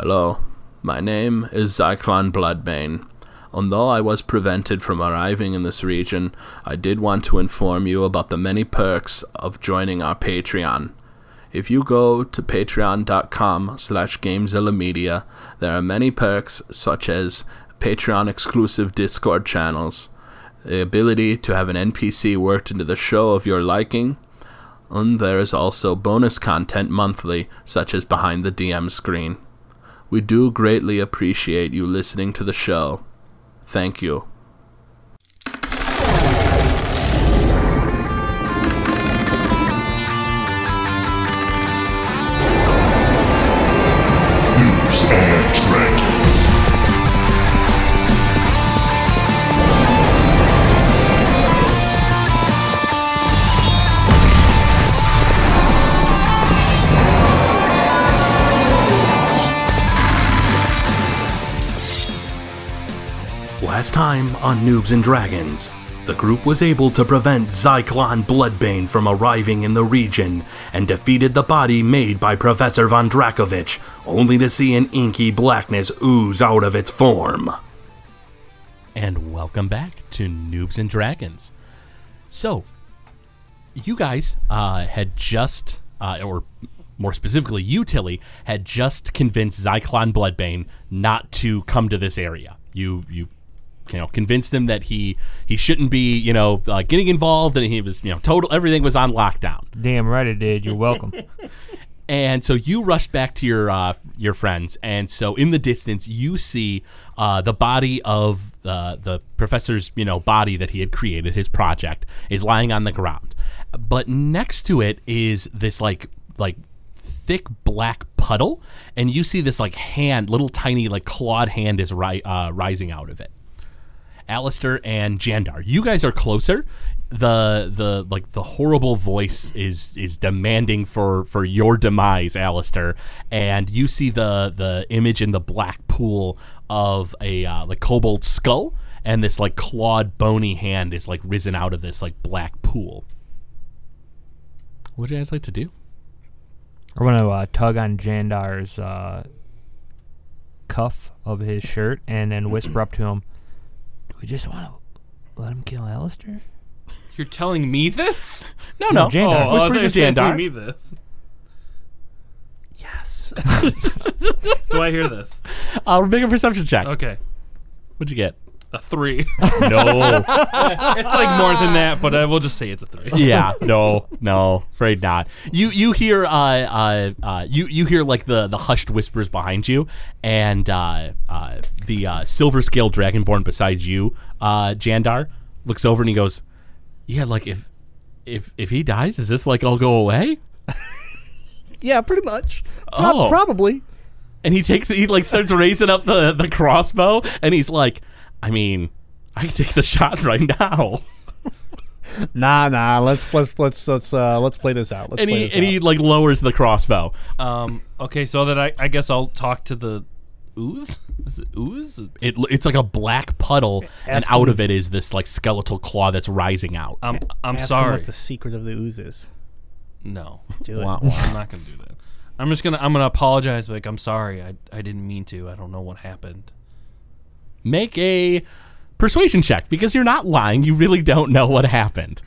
Hello, my name is Zyklon Bloodbane. Although I was prevented from arriving in this region, I did want to inform you about the many perks of joining our Patreon. If you go to patreon.com slash gamezillamedia, there are many perks such as Patreon exclusive Discord channels, the ability to have an NPC worked into the show of your liking, and there is also bonus content monthly, such as behind the DM screen. We do greatly appreciate you listening to the show. Thank you. Last time on Noobs and Dragons, the group was able to prevent Zyklon Bloodbane from arriving in the region and defeated the body made by Professor Von Drakovich, only to see an inky blackness ooze out of its form. and welcome back to Noobs and Dragons. So, you guys uh, had just, uh, or more specifically, you, Tilly, had just convinced Zyklon Bloodbane not to come to this area. You, you, you know, convinced him that he he shouldn't be, you know, uh, getting involved, and he was, you know, total everything was on lockdown. Damn right it did. You're welcome. And so you rushed back to your uh, your friends, and so in the distance you see uh, the body of uh, the professor's you know body that he had created, his project, is lying on the ground. But next to it is this like like thick black puddle, and you see this like hand, little tiny like clawed hand is ri- uh, rising out of it. Alistair and Jandar. You guys are closer. The the like the horrible voice is is demanding for for your demise, Alistair. And you see the the image in the black pool of a uh, like kobold skull, and this like clawed bony hand is like risen out of this like black pool. What do you guys like to do? I want to uh, tug on Jandar's uh, cuff of his shirt and then whisper up to him, we just want to let him kill Alistair? You're telling me this? No, no. Jandar. Oh, I Whisper thought you to were saying Jandar. me this. Yes. Do I hear this? uh, make a perception check. Okay. What'd you get? A three. No. it's like more than that, but I will just say it's a three. yeah, no, no, afraid not. You you hear uh, uh, uh you you hear like the the hushed whispers behind you, and uh, uh, the uh, silver scale dragonborn beside you, uh, Jandar, looks over and he goes, "Yeah, like if if if he dies, is this like all go away?" Yeah, pretty much. Oh. Probably. And he takes he like starts raising up the the crossbow, and he's like, "I mean, I can take the shot right now." Nah, nah. Let's let's let's let's uh let's play this out. Let's And he and out. he like lowers the crossbow. Um. Okay, so that I, I guess I'll talk to the ooze. Is it ooze? It, it's like a black puddle, and out him- of it is this like skeletal claw that's rising out. I'm I'm Ask him sorry. what the secret of the ooze is. no, Do it. Wah, I'm not gonna do that. I'm just gonna I'm gonna apologize. Like I'm sorry. I I didn't mean to. I don't know what happened. Make a persuasion check because you're not lying. You really don't know what happened.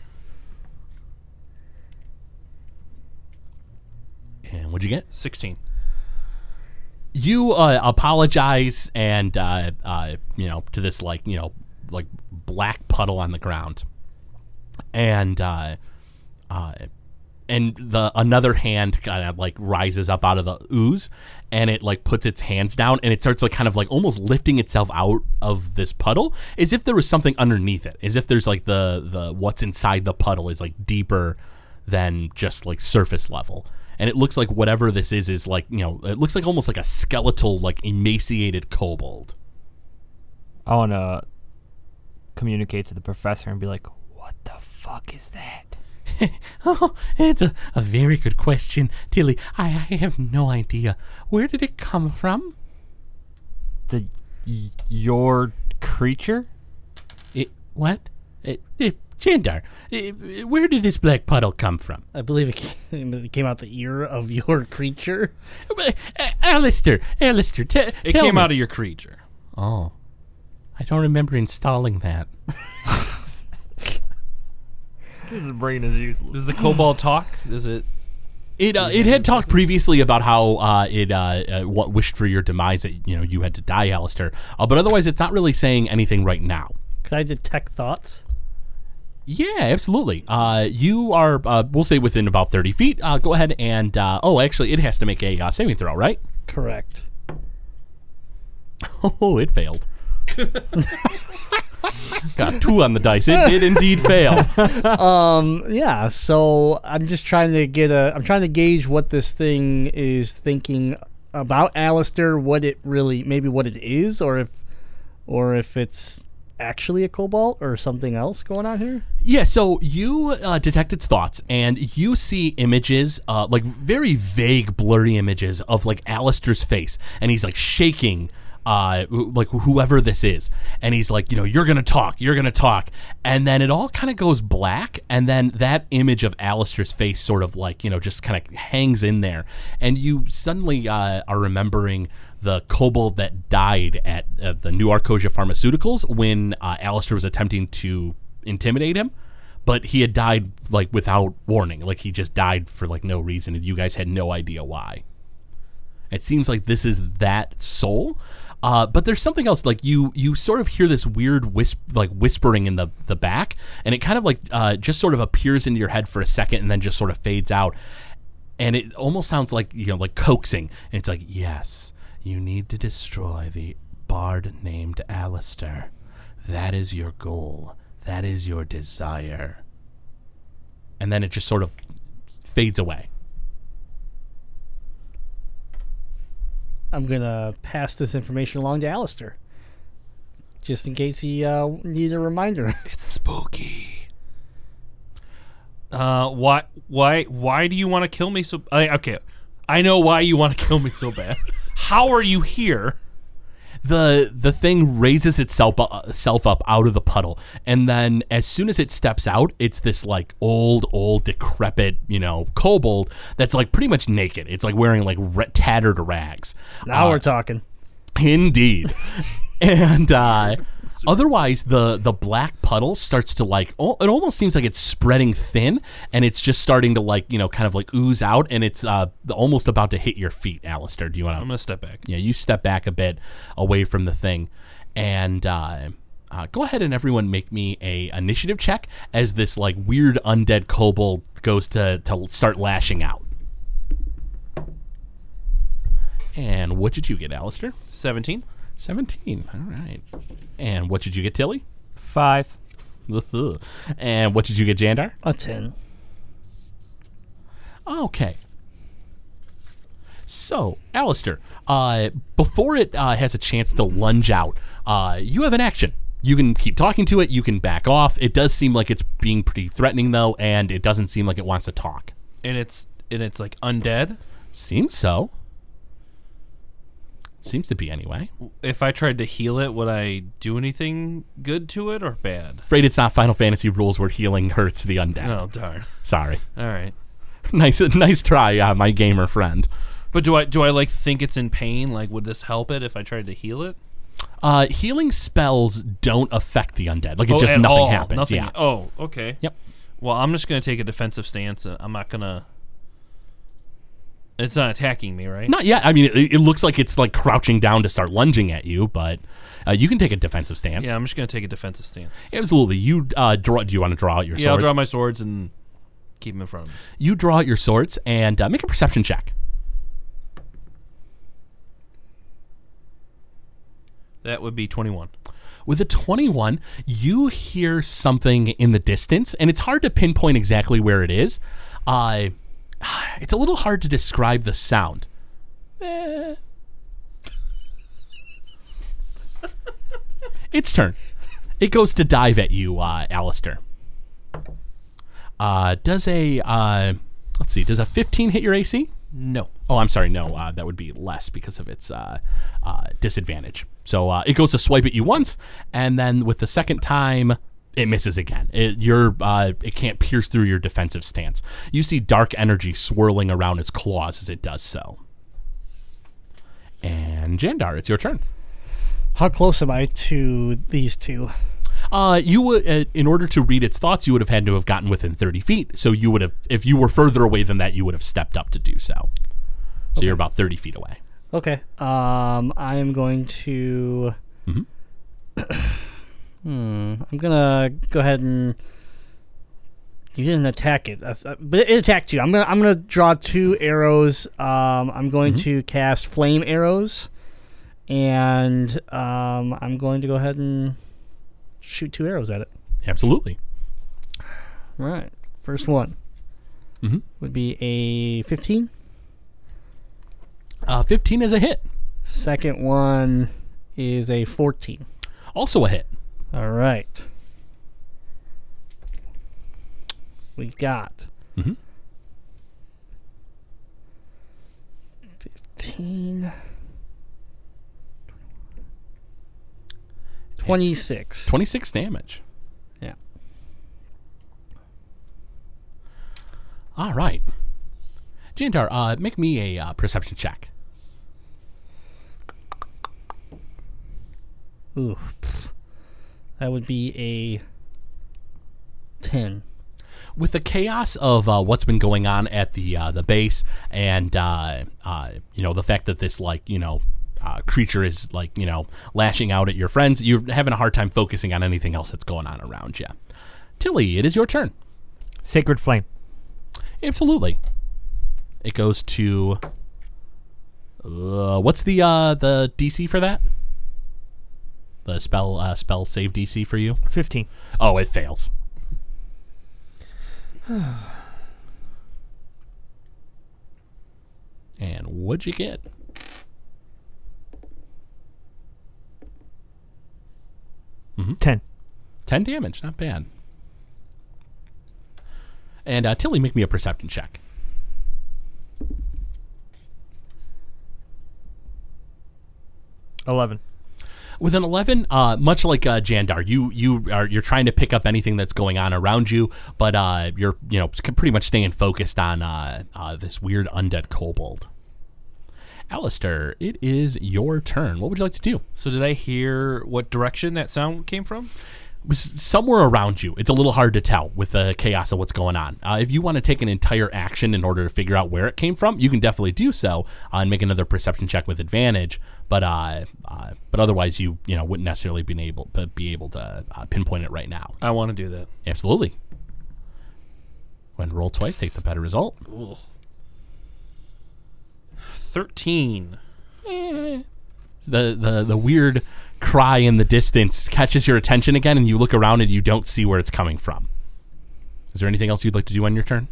And what'd you get? Sixteen. you uh, apologize and uh, uh, you know to this like you know like black puddle on the ground and uh, uh, and the another hand kind of like rises up out of the ooze and it like puts its hands down and it starts like kind of like almost lifting itself out of this puddle as if there was something underneath it as if there's like the the what's inside the puddle is like deeper than just like surface level and it looks like whatever this is is like you know it looks like almost like a skeletal like emaciated kobold I want to communicate to the professor and be like, What the fuck is that? oh it's a, a very good question tilly I, I have no idea where did it come from The y- your creature? it what it, it Jandar, uh, where did this black puddle come from? I believe it came, it came out the ear of your creature. Alistair, Alistair, t- It tell came me. out of your creature. Oh, I don't remember installing that. His brain is useless. Does the kobold talk? Does it? It uh, it had talked previously about how uh, it uh, uh, what wished for your demise that you know you had to die, Alistair. Uh, but otherwise, it's not really saying anything right now. Can I detect thoughts? Yeah, absolutely. Uh, you are, uh, we'll say, within about thirty feet. Uh, go ahead and uh, oh, actually, it has to make a uh, saving throw, right? Correct. Oh, it failed. Got two on the dice. It did indeed fail. Um, yeah. So I'm just trying to get a. I'm trying to gauge what this thing is thinking about Alistair. What it really, maybe what it is, or if, or if it's actually a kobold or something else going on here. Yeah, so you uh, detect its thoughts, and you see images, uh, like very vague, blurry images of like Alistair's face, and he's like shaking, uh, like whoever this is, and he's like, you know, you're gonna talk, you're gonna talk, and then it all kind of goes black, and then that image of Alistair's face sort of like, you know, just kind of hangs in there, and you suddenly uh, are remembering the kobold that died at uh, the New Arcosia Pharmaceuticals when uh, Alistair was attempting to intimidate him, but he had died like without warning. Like he just died for like no reason, and you guys had no idea why. It seems like this is that soul. Uh, but there's something else. Like you, you sort of hear this weird whisp, like whispering in the the back, and it kind of like uh, just sort of appears into your head for a second, and then just sort of fades out. And it almost sounds like you know, like coaxing. And it's like, yes, you need to destroy the bard named Alistair. That is your goal. That is your desire. And then it just sort of fades away. I'm gonna pass this information along to Alistair, just in case he uh, needed a reminder. It's spooky. Uh, why, why, why do you want to kill me so? I, okay, I know why you want to kill me so bad. How are you here? The the thing raises itself itself up out of the puddle and then as soon as it steps out it's this like old old decrepit you know kobold that's like pretty much naked it's like wearing like re- tattered rags now Uh, we're talking. Indeed. and uh, otherwise, the the black puddle starts to like. Oh, it almost seems like it's spreading thin, and it's just starting to like you know kind of like ooze out, and it's uh, almost about to hit your feet. Alistair, do you want to? I'm to? gonna step back. Yeah, you step back a bit away from the thing, and. Uh, uh, go ahead and everyone make me a initiative check as this like weird undead kobold goes to to start lashing out. And what did you get, Alistair? Seventeen. 17. All right. And what did you get, Tilly? Five. and what did you get, Jandar? A ten. Okay. So, Alistair, uh, before it uh, has a chance to lunge out, uh, you have an action. You can keep talking to it. You can back off. It does seem like it's being pretty threatening, though, and it doesn't seem like it wants to talk. And it's and it's like undead. Seems so. Seems to be anyway. If I tried to heal it, would I do anything good to it or bad? Afraid it's not Final Fantasy rules where healing hurts the undead. Oh darn. Sorry. All right. nice, nice try, uh, my gamer friend. But do I do I like think it's in pain? Like, would this help it if I tried to heal it? Uh, healing spells don't affect the undead. Like it Oh, just at nothing all. happens. Nothing- Yeah. Oh, okay. Yep. Well, I'm just gonna take a defensive stance. and I'm not gonna. It's not attacking me, right? Not yet. I mean, it, it looks like it's like crouching down to start lunging at you, but uh, you can take a defensive stance. Yeah, I'm just gonna take a defensive stance. Absolutely. You uh, draw. Do you want to draw out your swords? Yeah, I'll draw my swords and keep them in front of me. you draw out your swords and uh, make a perception check. That would be 21. With a 21, you hear something in the distance, and it's hard to pinpoint exactly where it is. Uh, it's a little hard to describe the sound. Eh. its turn. It goes to dive at you, uh, Alistair. Uh, does a uh, let's see, does a 15 hit your AC? No. Oh, I'm sorry. No, uh, that would be less because of its uh, uh, disadvantage. So uh, it goes to swipe at you once, and then with the second time, it misses again. It, your uh, it can't pierce through your defensive stance. You see dark energy swirling around its claws as it does so. And Jandar, it's your turn. How close am I to these two? Uh, you would, uh, in order to read its thoughts, you would have had to have gotten within thirty feet. So you would have, if you were further away than that, you would have stepped up to do so. So you're about thirty feet away. Okay. Um, I am going to. Mhm. hmm. I'm gonna go ahead and. You didn't attack it, That's, uh, but it attacked you. I'm gonna I'm gonna draw two arrows. Um, I'm going to cast flame arrows, and um, I'm going to go ahead and shoot two arrows at it. Absolutely. Right. First one Mhm. would be a 15. Uh, Fifteen is a hit. Second one is a 14. Also a hit. All right. We got Mhm. 15. 26. Twenty six damage. Yeah. All right. Jandar, uh, make me a uh, perception check. Ooh. pff. That would be a 10. with the chaos of uh, what's been going on at the uh, the base, and uh, uh, you know the fact that this like you know uh, creature is like you know lashing out at your friends, you're having a hard time focusing on anything else that's going on around you. Tilly, it is your turn. Sacred flame. Absolutely. It goes to. Uh, what's the uh, the DC for that? The spell uh, spell save DC for you? 15. Oh, it fails. and what'd you get? 10. 10 damage, not bad. And uh, Tilly, make me a perception check. Eleven. With an eleven, uh, much like uh, Jandar, you you are you're trying to pick up anything that's going on around you, but uh, you're you know pretty much staying focused on uh, uh, this weird undead kobold. Alistair, it is your turn. What would you like to do? So did I hear what direction that sound came from? Was somewhere around you. It's a little hard to tell with the chaos of what's going on. Uh, if you want to take an entire action in order to figure out where it came from, you can definitely do so uh, and make another perception check with advantage. But uh, uh, but otherwise, you you know wouldn't necessarily be able to be able to uh, pinpoint it right now. I want to do that. Absolutely. When roll twice, take the better result. 13. The the the weird cry in the distance catches your attention again, and you look around and you don't see where it's coming from. Is there anything else you'd like to do on your turn?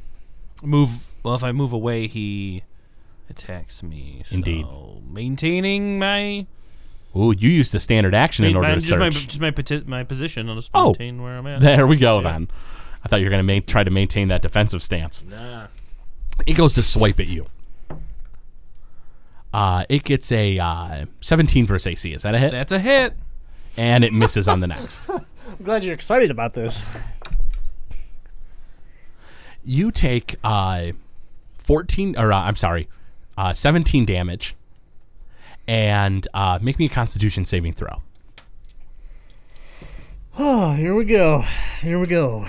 Move. Well, if I move away, he attacks me. So Indeed. Maintaining my. Ooh, you used the standard action in my- order to just my, search. just my, poti- my position. I'll just Oh. maintain where I'm at. There we go then. I thought you were going to ma- try to maintain that defensive stance. Nah. It goes to swipe at you. Uh, it gets a uh, 17 versus AC. Is that a hit? That's a hit. and it misses on the next. I'm glad you're excited about this. You take uh, 14, or uh, I'm sorry, uh, 17 damage, and uh, make me a Constitution saving throw. Oh, here we go. Here we go.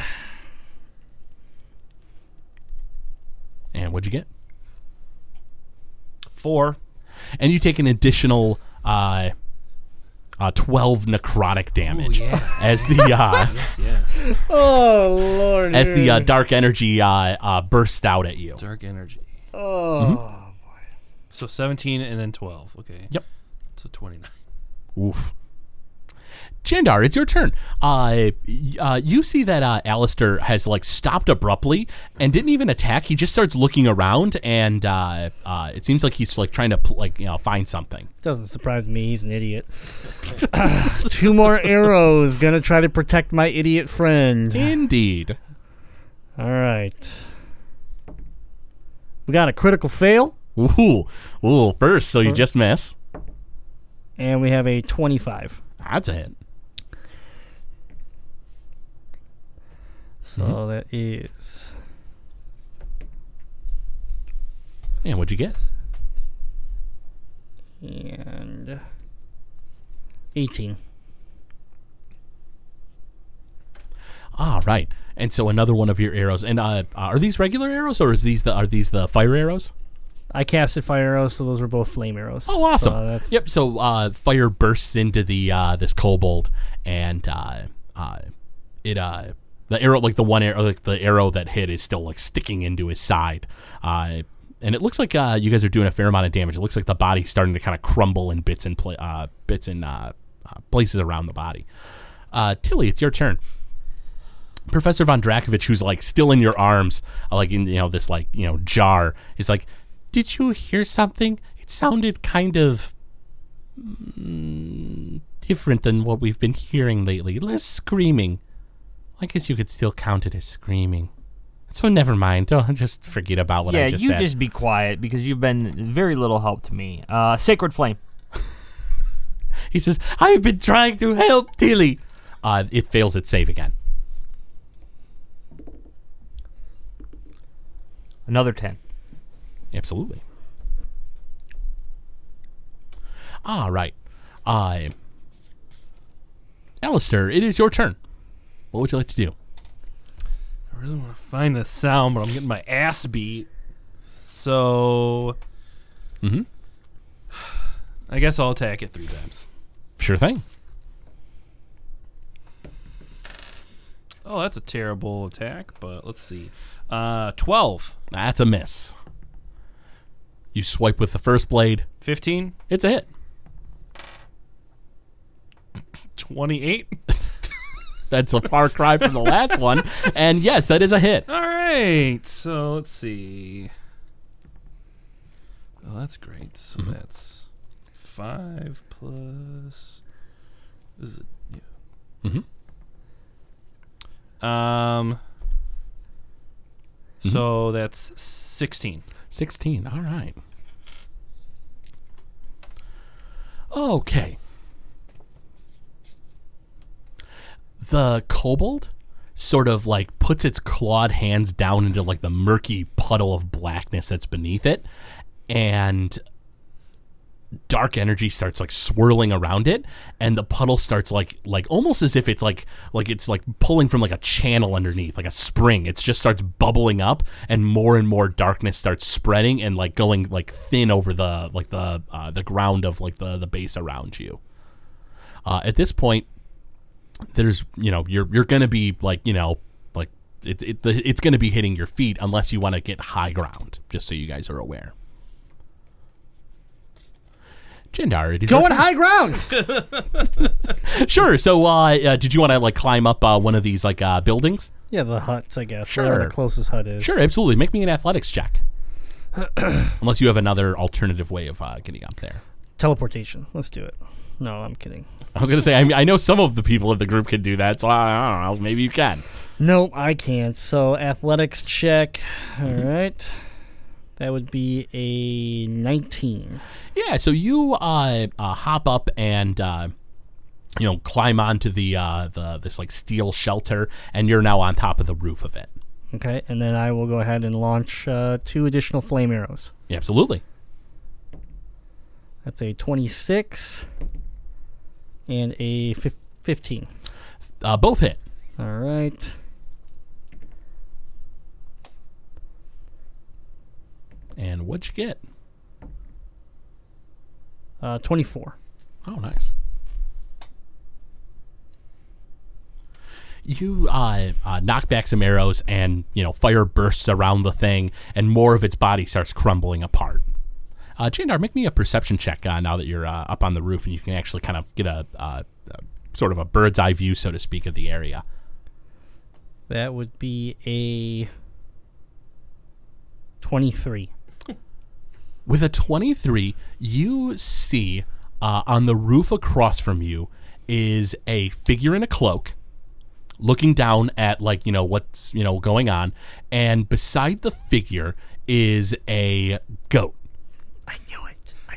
And what'd you get? Four. And you take an additional uh, uh, 12 necrotic damage as the uh, Yes. Oh Lord. as the uh, dark energy uh, uh, bursts out at you. Dark energy. oh. Boy. So 17 and then 12. Okay. Yep. So 29. Oof. Jandar, it's your turn. Uh, uh, you see that uh, Alistair has like stopped abruptly and didn't even attack. He just starts looking around, and uh, uh, it seems like he's like trying to pl- like you know find something. Doesn't surprise me. He's an idiot. Two more arrows. Gonna try to protect my idiot friend. Indeed. All right. We got a critical fail, Ooh, ooh. First, so you just miss. and we have a 25. That's a hit. So that is And what'd you get? and 18. Ah, right. And so another one of your arrows. And uh, are these regular arrows or is these the are these the fire arrows? I casted fire arrows, so those were both flame arrows. Oh, awesome. So Yep. So uh, fire bursts into the uh, this kobold, and uh, uh, it uh, the arrow like the one arrow like the arrow that hit is still like sticking into his side. Uh, and it looks like uh, you guys are doing a fair amount of damage. It looks like the body's starting to kind of crumble in bits and pla- uh, bits and uh, uh, places around the body. Uh, Tilly, it's your turn. Professor von Drakovich, who's like still in your arms, uh, like in you know this like you know jar, is like, "Did you hear something? It sounded kind of mm, different than what we've been hearing lately. Less screaming. I guess you could still count it as screaming. So never mind. Don't just forget about what yeah, I just you just be quiet because you've been very little help to me. Uh, Sacred Flame. He says, "I've been trying to help Tilly." Uh, it fails its save again. Another 10. Absolutely. All right. Uh, Alistair, it is your turn. What would you like to do? I really want to find the sound, but I'm getting my ass beat. So. Mhm. I guess I'll attack it three times. Sure thing. Oh, that's a terrible attack, but let's see. Uh, 12. That's a miss. You swipe with the first blade. 15. It's a hit. 28. That's a far cry from the last one. And yes, that is a hit. All right. So let's see. Oh, that's great. So that's five plus. Is it? Yeah. Mm-hmm. Um. So that's sixteen. 16. All right. Okay. The kobold sort of like puts its clawed hands down into like the murky puddle of blackness that's beneath it and dark energy starts like swirling around it and the puddle starts like like almost as if it's like like it's like pulling from like a channel underneath like a spring. It just starts bubbling up and more and more darkness starts spreading and like going like thin over the like the uh, the ground of like the the base around you. Uh, at this point there's you know you're you're gonna be like you know like it, it the, it's gonna be hitting your feet unless you want to get high ground just so you guys are aware Jandar, it is Going high ground. Sure. So, uh, uh, did you want to like climb up uh, one of these like uh, buildings? yeah, the huts, I guess. Sure. the closest hut is. Sure, absolutely. Make me an athletics check. Unless you have another alternative way of uh, getting up there. Teleportation. Let's do it. No, I'm kidding. I was gonna say, I, mean, I know some of the people of the group can do that, so I, I don't know. Maybe you can. Nope, I can't. So athletics check. All right. That would be a 19. Yeah. So you uh, uh, hop up and uh, you know climb onto the uh, the this like steel shelter, and you're now on top of the roof of it. Okay, and then I will go ahead and launch uh, two additional flame arrows. Yeah, absolutely. That's a 26 and a fif- 15. Uh, both hit. All right. And what'd you get? Uh, 24. Oh, nice. You uh, uh, knock back some arrows, and you know fire bursts around the thing, and more of its body starts crumbling apart. Uh, Jandar, make me a perception check uh, now that you're uh, up on the roof, and you can actually kind of get a, uh, a sort of a bird's eye view, so to speak, of the area. That would be a 23. With a 23, you see uh, on the roof across from you is a figure in a cloak looking down at like, you know, what's, you know, going on. And beside the figure is a goat.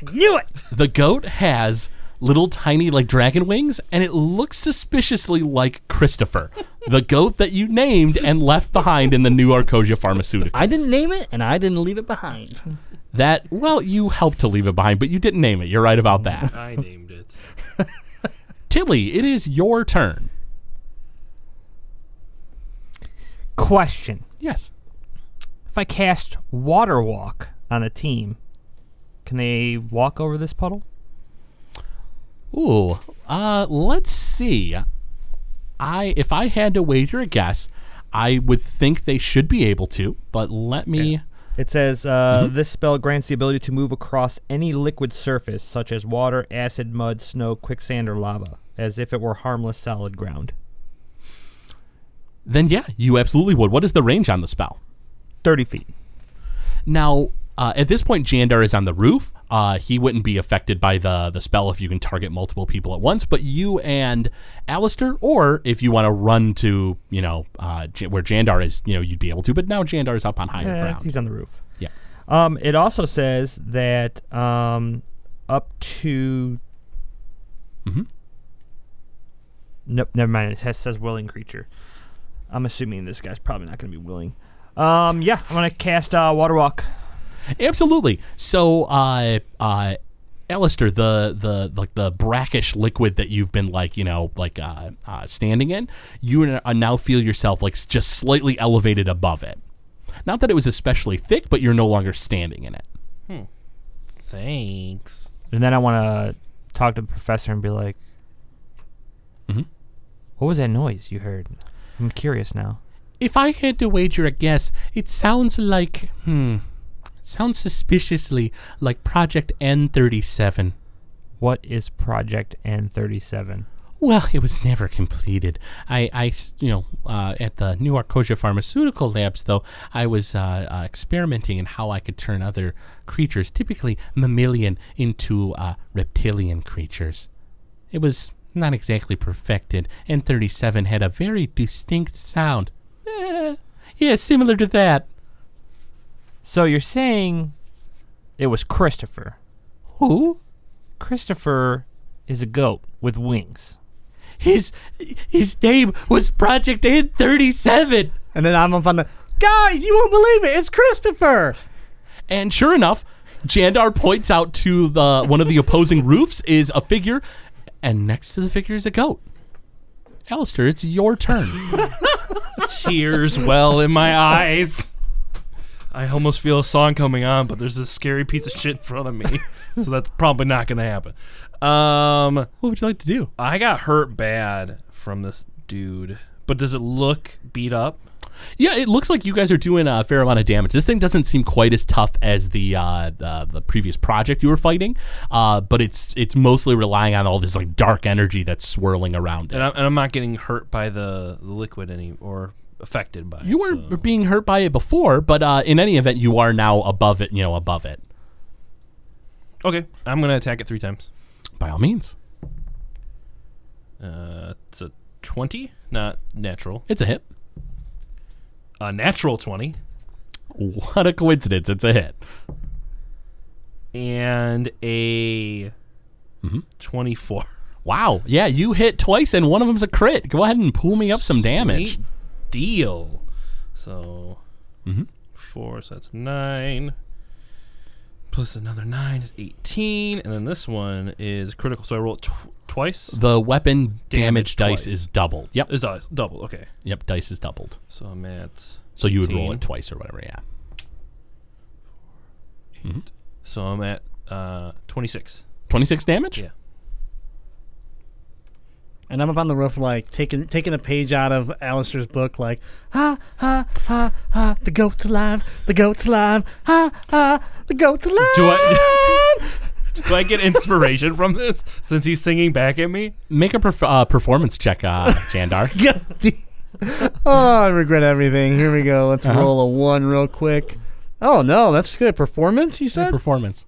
I knew it. Knew it. The goat has little tiny like dragon wings and it looks suspiciously like Christopher. the goat that you named and left behind in the new Arcosia Pharmaceuticals. I didn't name it, and I didn't leave it behind. That well, you helped to leave it behind, but you didn't name it. You're right about that. I named it. Tilly, it is your turn. Question: Yes. If I cast Water Walk on a team, can they walk over this puddle? Ooh, uh, let's see. I if I had to wager a guess, I would think they should be able to, but let me. It says uh, this spell grants the ability to move across any liquid surface, such as water, acid, mud, snow, quicksand, or lava, as if it were harmless solid ground. Then yeah, you absolutely would. What is the range on the spell? 30 feet. Now, uh, at this point, Jandar is on the roof. Uh, he wouldn't be affected by the the spell if you can target multiple people at once. But you and Alistair, or if you want to run to, you know, uh, J- where Jandar is, you know, you'd be able to. But now Jandar is up on higher ground. he's on the roof. Yeah. Um, it also says that um, up to. Mhm. Nope, never mind. It says willing creature. I'm assuming this guy's probably not going to be willing. Um, yeah, I'm going to cast uh, Water Walk. Absolutely. So, uh, uh, Alistair, the the like the brackish liquid that you've been like you know like uh, uh, standing in, you uh, now feel yourself like just slightly elevated above it. Not that it was especially thick, but you're no longer standing in it. Thanks. And then I want to talk to the professor and be like, Mhm. "What was that noise you heard?" I'm curious now. If I had to wager a guess, it sounds like hmm, sounds suspiciously like Project N37. What is Project N37? Well, it was never completed. I, I you know, uh, at the New Arcosia Pharmaceutical Labs, though, I was uh, uh, experimenting in how I could turn other creatures, typically mammalian, into uh, reptilian creatures. It was not exactly perfected. N37 had a very distinct sound. Eh, yeah, similar to that. So you're saying it was Christopher? Who? Christopher is a goat with wings. His his name was Project N37. And then I'm up on the guys. You won't believe it. It's Christopher. And sure enough, Jandar points out to the one of the opposing roofs is a figure, and next to the figure is a goat. Alistair, it's your turn. Tears well in my eyes. I almost feel a song coming on, but there's this scary piece of shit in front of me, so that's probably not gonna happen. Um, what would you like to do? I got hurt bad from this dude, but does it look beat up? Yeah, it looks like you guys are doing a fair amount of damage. This thing doesn't seem quite as tough as the uh, the, the previous project you were fighting, uh, but it's it's mostly relying on all this like dark energy that's swirling around it. And, I, and I'm not getting hurt by the, the liquid any or affected by it. you were so- being hurt by it before, but uh, in any event, you are now above it. You know, above it. okay. I'm gonna attack it three times. By all means, Uh, it's a twenty, not natural. it's a hit. A natural twenty What a coincidence! It's a hit. and a Mm-hmm. twenty-four. Wow. Yeah, you hit twice and one of them's a crit. Go ahead and pull me up some damage. Sweet deal. So Mhm. four, so that's nine. Plus another nine is eighteen, and then this one is critical. So I roll it tw- twice. The weapon damage, Damage dice is doubled. Yep. Is dice double? Okay, Yep, dice is doubled. so I'm at. So you would roll it twice or whatever, yeah. So I'm at uh, twenty-six. 26 damage? Yeah. And I'm up on the roof, like taking taking a page out of Alistair's book, like ha ha ha ha. The goat's alive. The goat's alive. Ha ha. The goat's alive. Do I? Do I get inspiration from this since he's singing back at me? Make a perf- uh, performance check, uh, Jandar. oh, I regret everything. Here we go. Let's Uh-huh. roll a one real quick. Oh no, that's good performance. You said performance.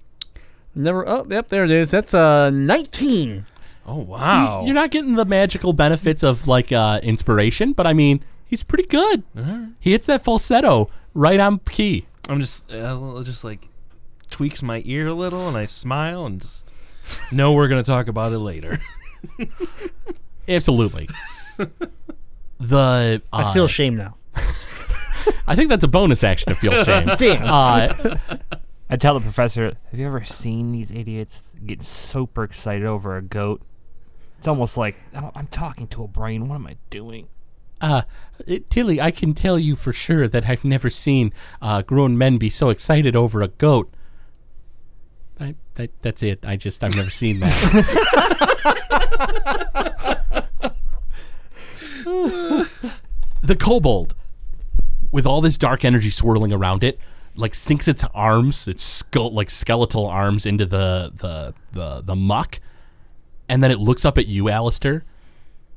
never. Oh, yep, there it is. That's a uh, 19. Oh wow! You're not getting the magical benefits of like uh, inspiration, but I mean, he's pretty good. He hits that falsetto right on key. I'm just uh, just like tweaks my ear a little, and I smile and just know we're gonna talk about it later. Absolutely. The I feel uh, shame now. I think that's a bonus action to feel shame. Damn. Uh, I tell the professor, "Have you ever seen these idiots get super excited over a goat? It's almost like I'm, I'm talking to a brain. What am I doing?" uh, Tilly, I can tell you for sure that I've never seen uh, grown men be so excited over a goat. I, that, that's it. I just I've never seen that. the kobold, with all this dark energy swirling around it, like sinks its arms, its skull, like skeletal arms, into the the the the muck, and then it looks up at you, Alistair,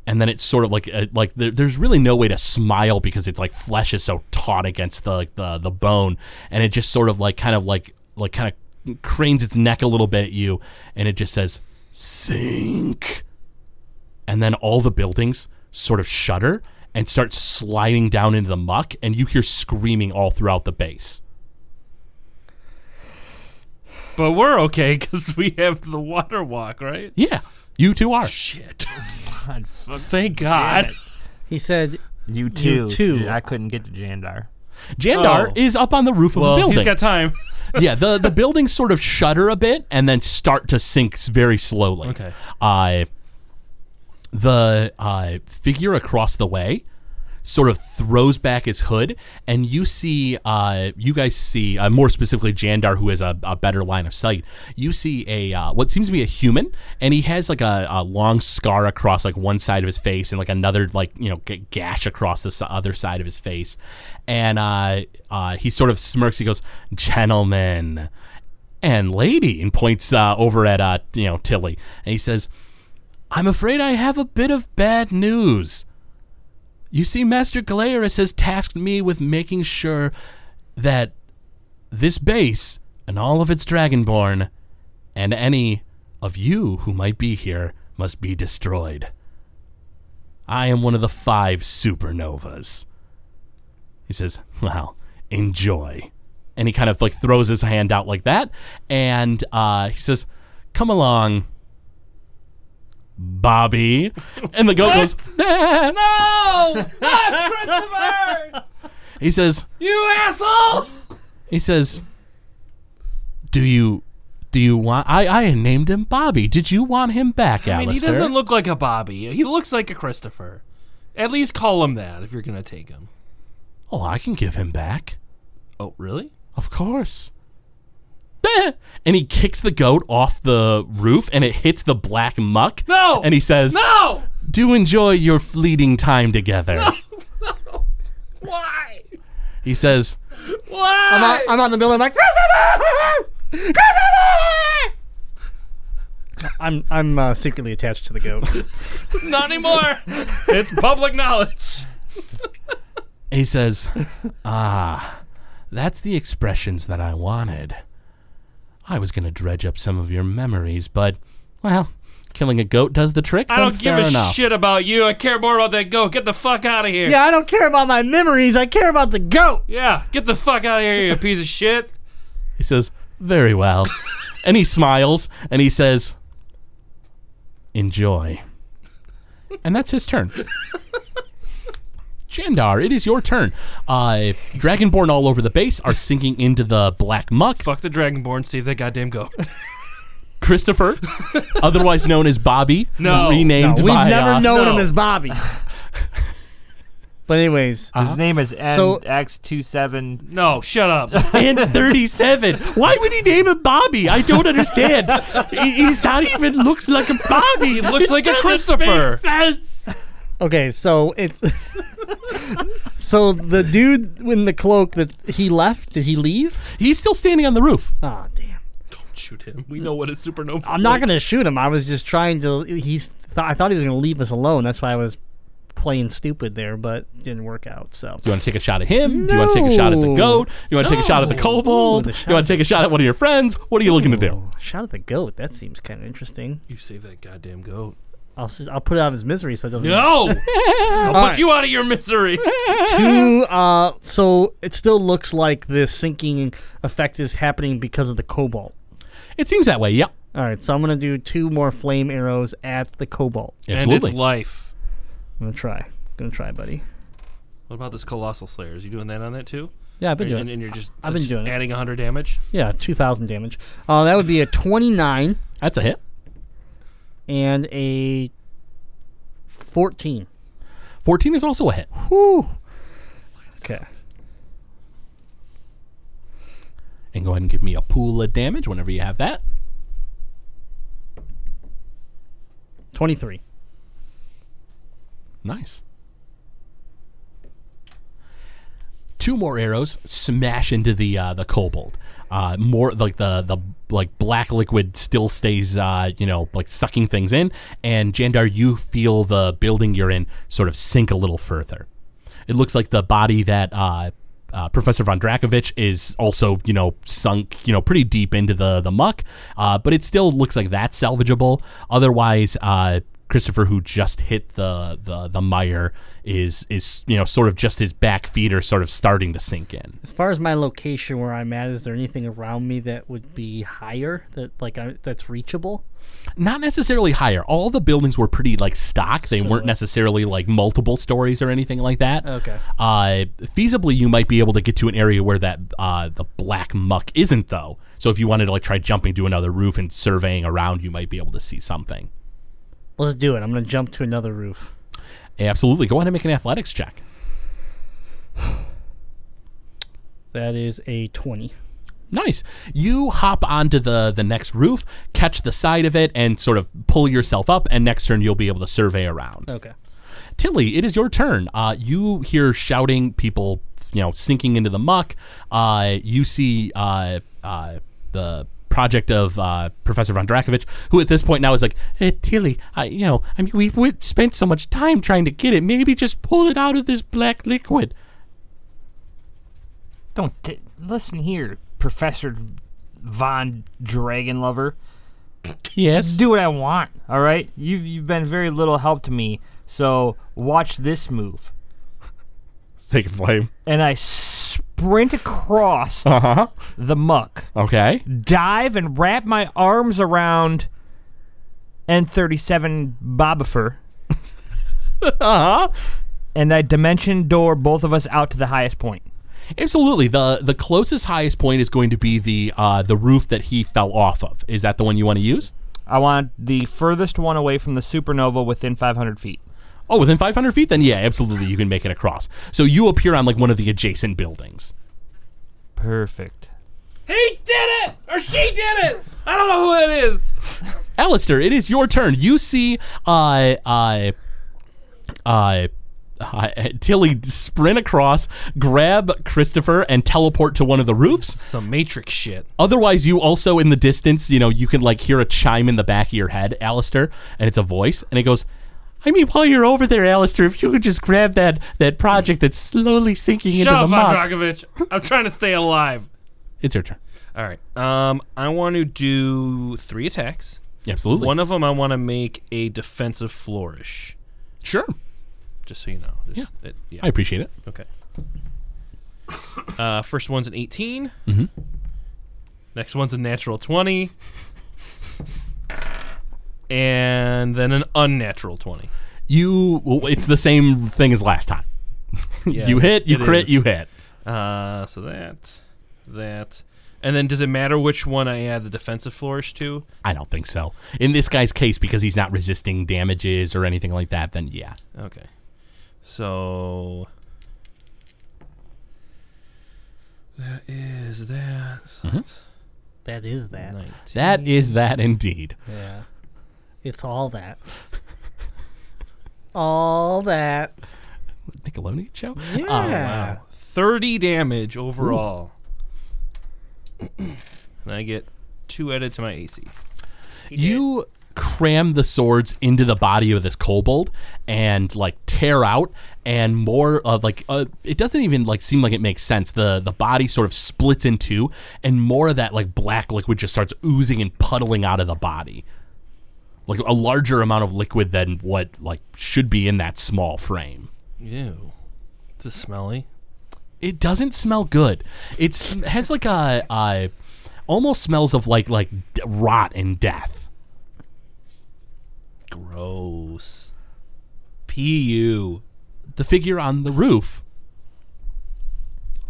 and then it's sort of like uh, like there, there's really no way to smile because it's like flesh is so taut against the like, the the bone, and it just sort of like kind of like like kind of cranes its neck a little bit at you, and it just says sink, and then all the buildings sort of shudder and start sliding down into the muck, and you hear screaming all throughout the base. But we're okay because we have the water walk, right? Yeah, you two are. Shit. Thank God. He said, You too. too. I couldn't get to Jandar. Jandar Oh. is up on the roof of a Well, building. he's got time. yeah, the the buildings sort of shudder a bit and then start to sink s- very slowly. Okay. Uh, the uh, figure across the way sort of throws back his hood, and you see, uh, you guys see, uh, more specifically, Jandar, who has a, a better line of sight. You see a uh, what seems to be a human, and he has like a, a long scar across like one side of his face, and like another like you know g- gash across the other side of his face, and uh, uh, he sort of smirks. He goes, "Gentlemen." And lady, and points uh, over at you know Tilly, and he says, I'm afraid I have a bit of bad news. You see, Master Galerius has tasked me with making sure that this base and all of its Dragonborn and any of you who might be here must be destroyed. I am one of the five supernovas. He says, Well, enjoy. And he kind of like throws his hand out like that. And uh, he says, Come along, Bobby. And the goat goes, "Ah, No! Not Christopher! He says, You asshole! he says, "Do you, do you want? I, I named him Bobby. Did you want him back, I mean, he doesn't look like a Bobby. He looks like a Christopher. At least call him that if you're gonna take him. oh, I can give him back, Oh, really? of course." And he kicks the goat off the roof, and it hits the black muck. No! And he says, No! "Do enjoy your fleeting time together." No! Why? He says, Why? I'm out, I'm out in the building like, Christopher! Christopher! I'm I'm uh, secretly attached to the goat. Not anymore. it's public knowledge. he says, "Ah, that's the expressions that I wanted. I was going to dredge up some of your memories, but well, killing a goat does the trick. I don't give a enough. shit about you. I care more about that goat. Get the fuck out of here. yeah, I don't care about my memories. I care about the goat. Yeah, get the fuck out of here, you piece of shit. He says, "Very well," and he smiles and he says, "Enjoy." And that's his turn. Jandar, it is your turn. Uh, Dragonborn all over the base are sinking into the black muck. Fuck the Dragonborn. Save that goddamn goat. Christopher, otherwise known as Bobby, No. renamed No, we've by, never uh, known no. him as Bobby. but anyways, His name is So- NX27. No, shut up. and 37. Why would he name him Bobby? I don't understand. He- He's not even looks like a Bobby. He looks like a Christopher. sense. Okay, so it's so the dude in the cloak that he left. Did he leave? He's still standing on the roof. Oh damn! Don't shoot him. We know what a supernova. Is. I'm not gonna shoot him. I was just trying to. He's. Th- I thought he was gonna leave us alone. That's why I was playing stupid there, but didn't work out. So Do you want to take a shot at him? Do you want to take a shot at the No. goat? You want to take a shot at the No. kobold? Ooh, the You want to take a shot at one of your friends? What are you looking to do? Ooh, Shot at the goat. That seems kind of interesting. You save that goddamn goat. I'll s- I'll put it out of his misery so it doesn't. No! I'll put right. you out of your misery. Two. Uh. So it still looks like this sinking effect is happening because of the kobold. It seems that way. Yep. All right. So I'm gonna do two more flame arrows at the kobold. Absolutely. and it's life. I'm gonna try. Gonna try, buddy. What about this Colossus Slayer? Is you doing that on that too? Yeah, I've been and, doing and, it. and you're just I've been just doing it. adding 100 damage. Yeah, two thousand damage. Uh, that would be a twenty-nine That's a hit. And a fourteen. 14 is also a hit. Okay. And go ahead and give me a pool of damage whenever you have that. Twenty-three. Nice. Two more arrows smash into the uh, the kobold. Uh, more like the the like black liquid still stays uh, you know like sucking things in, and Jandar, you feel the building you're in sort of sink a little further. It looks like the body that uh, uh, Professor von Drakovich is also you know sunk you know pretty deep into the the muck, uh, but it still looks like that's salvageable. Otherwise, uh, Christopher, who just hit the the the mire, is is you know sort of just his back feet are sort of starting to sink in. As far as my location where I'm at, is there anything around me that would be higher that like I, that's reachable? Not necessarily higher. All the buildings were pretty like stock. They So- weren't necessarily like multiple stories or anything like that. Okay. Uh, feasibly, you might be able to get to an area where that uh, the black muck isn't though. So if you wanted to like try jumping to another roof and surveying around, you might be able to see something. Let's do it. I'm gonna jump to another roof. Absolutely. Go ahead and make an athletics check. That is a twenty. Nice. You hop onto the the next roof, catch the side of it, and sort of pull yourself up. And next turn, you'll be able to survey around. Okay. Tilly, it is your turn. Uh, you hear shouting, people, you know, sinking into the muck. Uh, you see uh, uh, the project of uh, Professor von Drakovich, who at this point now is like, hey, Tilly, I, you know, I mean, we've, we've spent so much time trying to get it. Maybe just pull it out of this black liquid. Don't t- listen here, Professor Von Dragon Lover. Yes. Do what I want. All right. You've you've been very little help to me. So watch this move. Sacred flame. And I sprint across Uh huh. the muck, Okay. dive and wrap my arms around N37 Bobifer, Uh huh. and I dimension door both of us out to the highest point. Absolutely. the The closest highest point is going to be the uh, the roof that he fell off of. Is that the one you want to use? I want the furthest one away from the supernova within 500 feet. Oh, within 500 feet? Then yeah, absolutely, you can make it across. So you appear on like one of the adjacent buildings. Perfect. He did it, or she did it. I don't know who it is. Alistair, it is your turn. You see, uh, uh, uh, uh, Tilly sprint across, grab Christopher, and teleport to one of the roofs. Some Matrix shit. Otherwise, you also in the distance, you know, you can like hear a chime in the back of your head, Alistair, and it's a voice, and it goes, I mean, while you're over there, Alistair, if you could just grab that that project that's slowly sinking Shut into up, the muck. Dragovich. I'm trying to stay alive. It's your turn. All right. Um, I want to do three attacks. Absolutely. One of them, I want to make a defensive flourish. sure. Just so you know. Just, it- yeah. I appreciate it. Okay. Uh, first one's an 18. Mm-hmm. Next one's a natural 20. And then an unnatural 20. You, well, it's the same thing as last time. Yeah, you hit, you crit, is. you hit. Uh, so that, that. And then does it matter which one I add the defensive flourish to? I don't think so. In this guy's case, because he's not resisting damages or anything like that, then yeah. Okay. So. That is that. So that's That is that. 19. That is that indeed. Yeah. It's all that. all that. Nickelodeon show? Yeah. Wow. 30 damage overall. and I get two added to my AC. You cram the swords into the body of this kobold and like tear out and more of like uh, it doesn't even like seem like it makes sense the the body sort of splits in two and more of that like black liquid just starts oozing and puddling out of the body like a larger amount of liquid than what like should be in that small frame Ew. Is this smelly? it doesn't smell good. It has like a, a almost smells of like like d- rot and death. Gross. Pu. the figure on the roof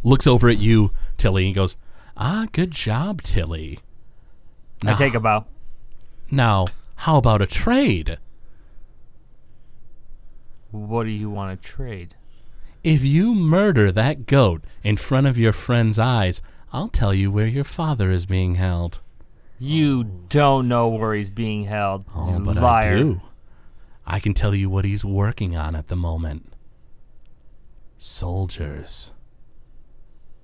looks over at you, Tilly, and goes, "Ah, good job, Tilly. I take a bow. Now, how about a trade? What do you want to trade? If you murder that goat in front of your friend's eyes, I'll tell you where your father is being held." You don't know where he's being held. Oh, you but liar. I do. I can tell you what he's working on at the moment. Soldiers.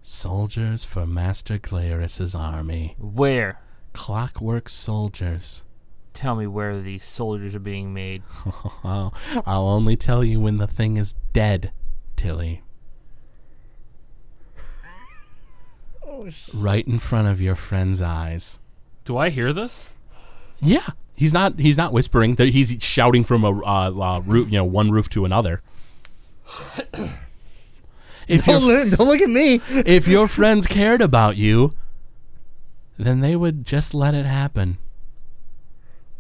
Soldiers for Master Clarus's army. Where? Clockwork soldiers. Tell me where these soldiers are being made. I'll, I'll only tell you when the thing is dead, Tilly. right in front of your friend's eyes. Do I hear this? Yeah, he's not. He's not whispering. He's shouting from a uh, uh, roof, you know, one roof to another. if Don't, your look- don't look at me. if your friends cared about you, then they would just let it happen.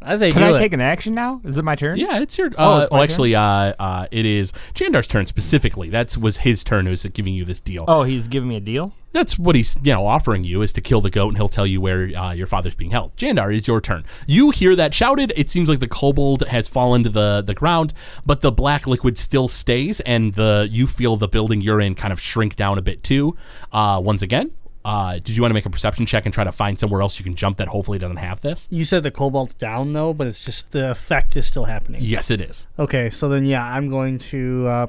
I say Can do I it. take an action now? Is it my turn? Yeah, it's your. Oh, Uh, it's well, actually, uh, uh, it is Jandar's turn specifically. That's was his turn. Who's giving you this deal? Oh, he's giving me a deal. That's what he's you know offering you is to kill the goat, and he'll tell you where uh, your father's being held. Jandar, is your turn. You hear that shouted. It seems like the kobold has fallen to the the ground, but the black liquid still stays, and the you feel the building you're in kind of shrink down a bit too. Uh, once again, uh, did you want to make a perception check and try to find somewhere else you can jump that hopefully doesn't have this? You said the kobold's down though, but it's just the effect is still happening. Yes, it is. Okay, so then yeah, I'm going to uh,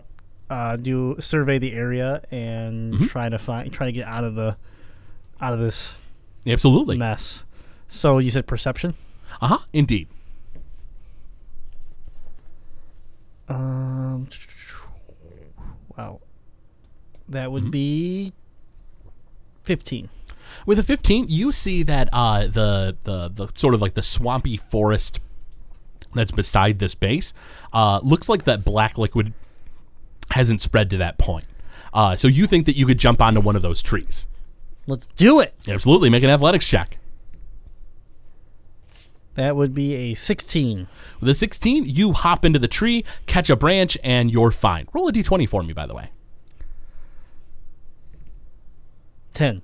uh, do survey the area and Mm-hmm. try to find try to get out of the out of this Absolutely. mess. So you said perception. Uh huh. Indeed. Um, wow, that Mm-hmm. would be fifteen. With a 15, you see that uh, the, the the sort of like the swampy forest that's beside this base uh, looks like that black liquid hasn't spread to that point. Uh, so you think that you could jump onto one of those trees? Let's do it. Absolutely. Make an athletics check. That would be a sixteen. With a 16, you hop into the tree, catch a branch, and you're fine. Roll a d20 for me, by the way. Ten.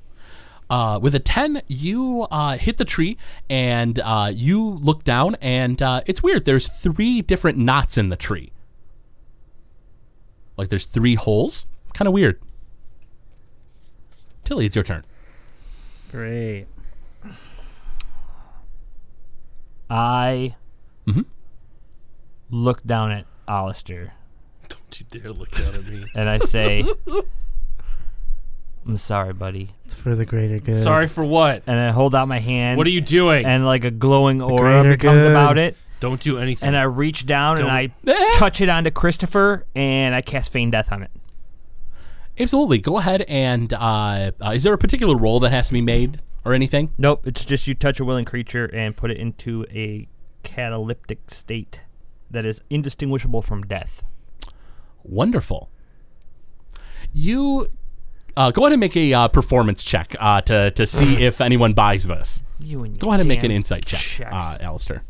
Uh, with a 10, you uh, hit the tree and uh, you look down, and uh, it's weird. There's three different knots in the tree. Like there's three holes. Kind of weird. Tilly, it's your turn. Great. I mm-hmm. look down at Alistair Don't you dare look down at me. and I say, I'm sorry, buddy. It's for the greater good. Sorry for what? And I hold out my hand. What are you doing? And like a glowing aura greater becomes good. about it. Don't do anything. And I reach down and I touch it onto Christopher and I cast Feign Death on it. Absolutely. Go ahead and uh, uh, is there a particular roll that has to be made or anything? Nope. It's just you touch a willing creature and put it into a cataleptic state that is indistinguishable from death. Wonderful. You uh, go ahead and make a uh, performance check uh, to to see if anyone buys this. You and your Go ahead and make an damn insight check, checks. uh, Alistair.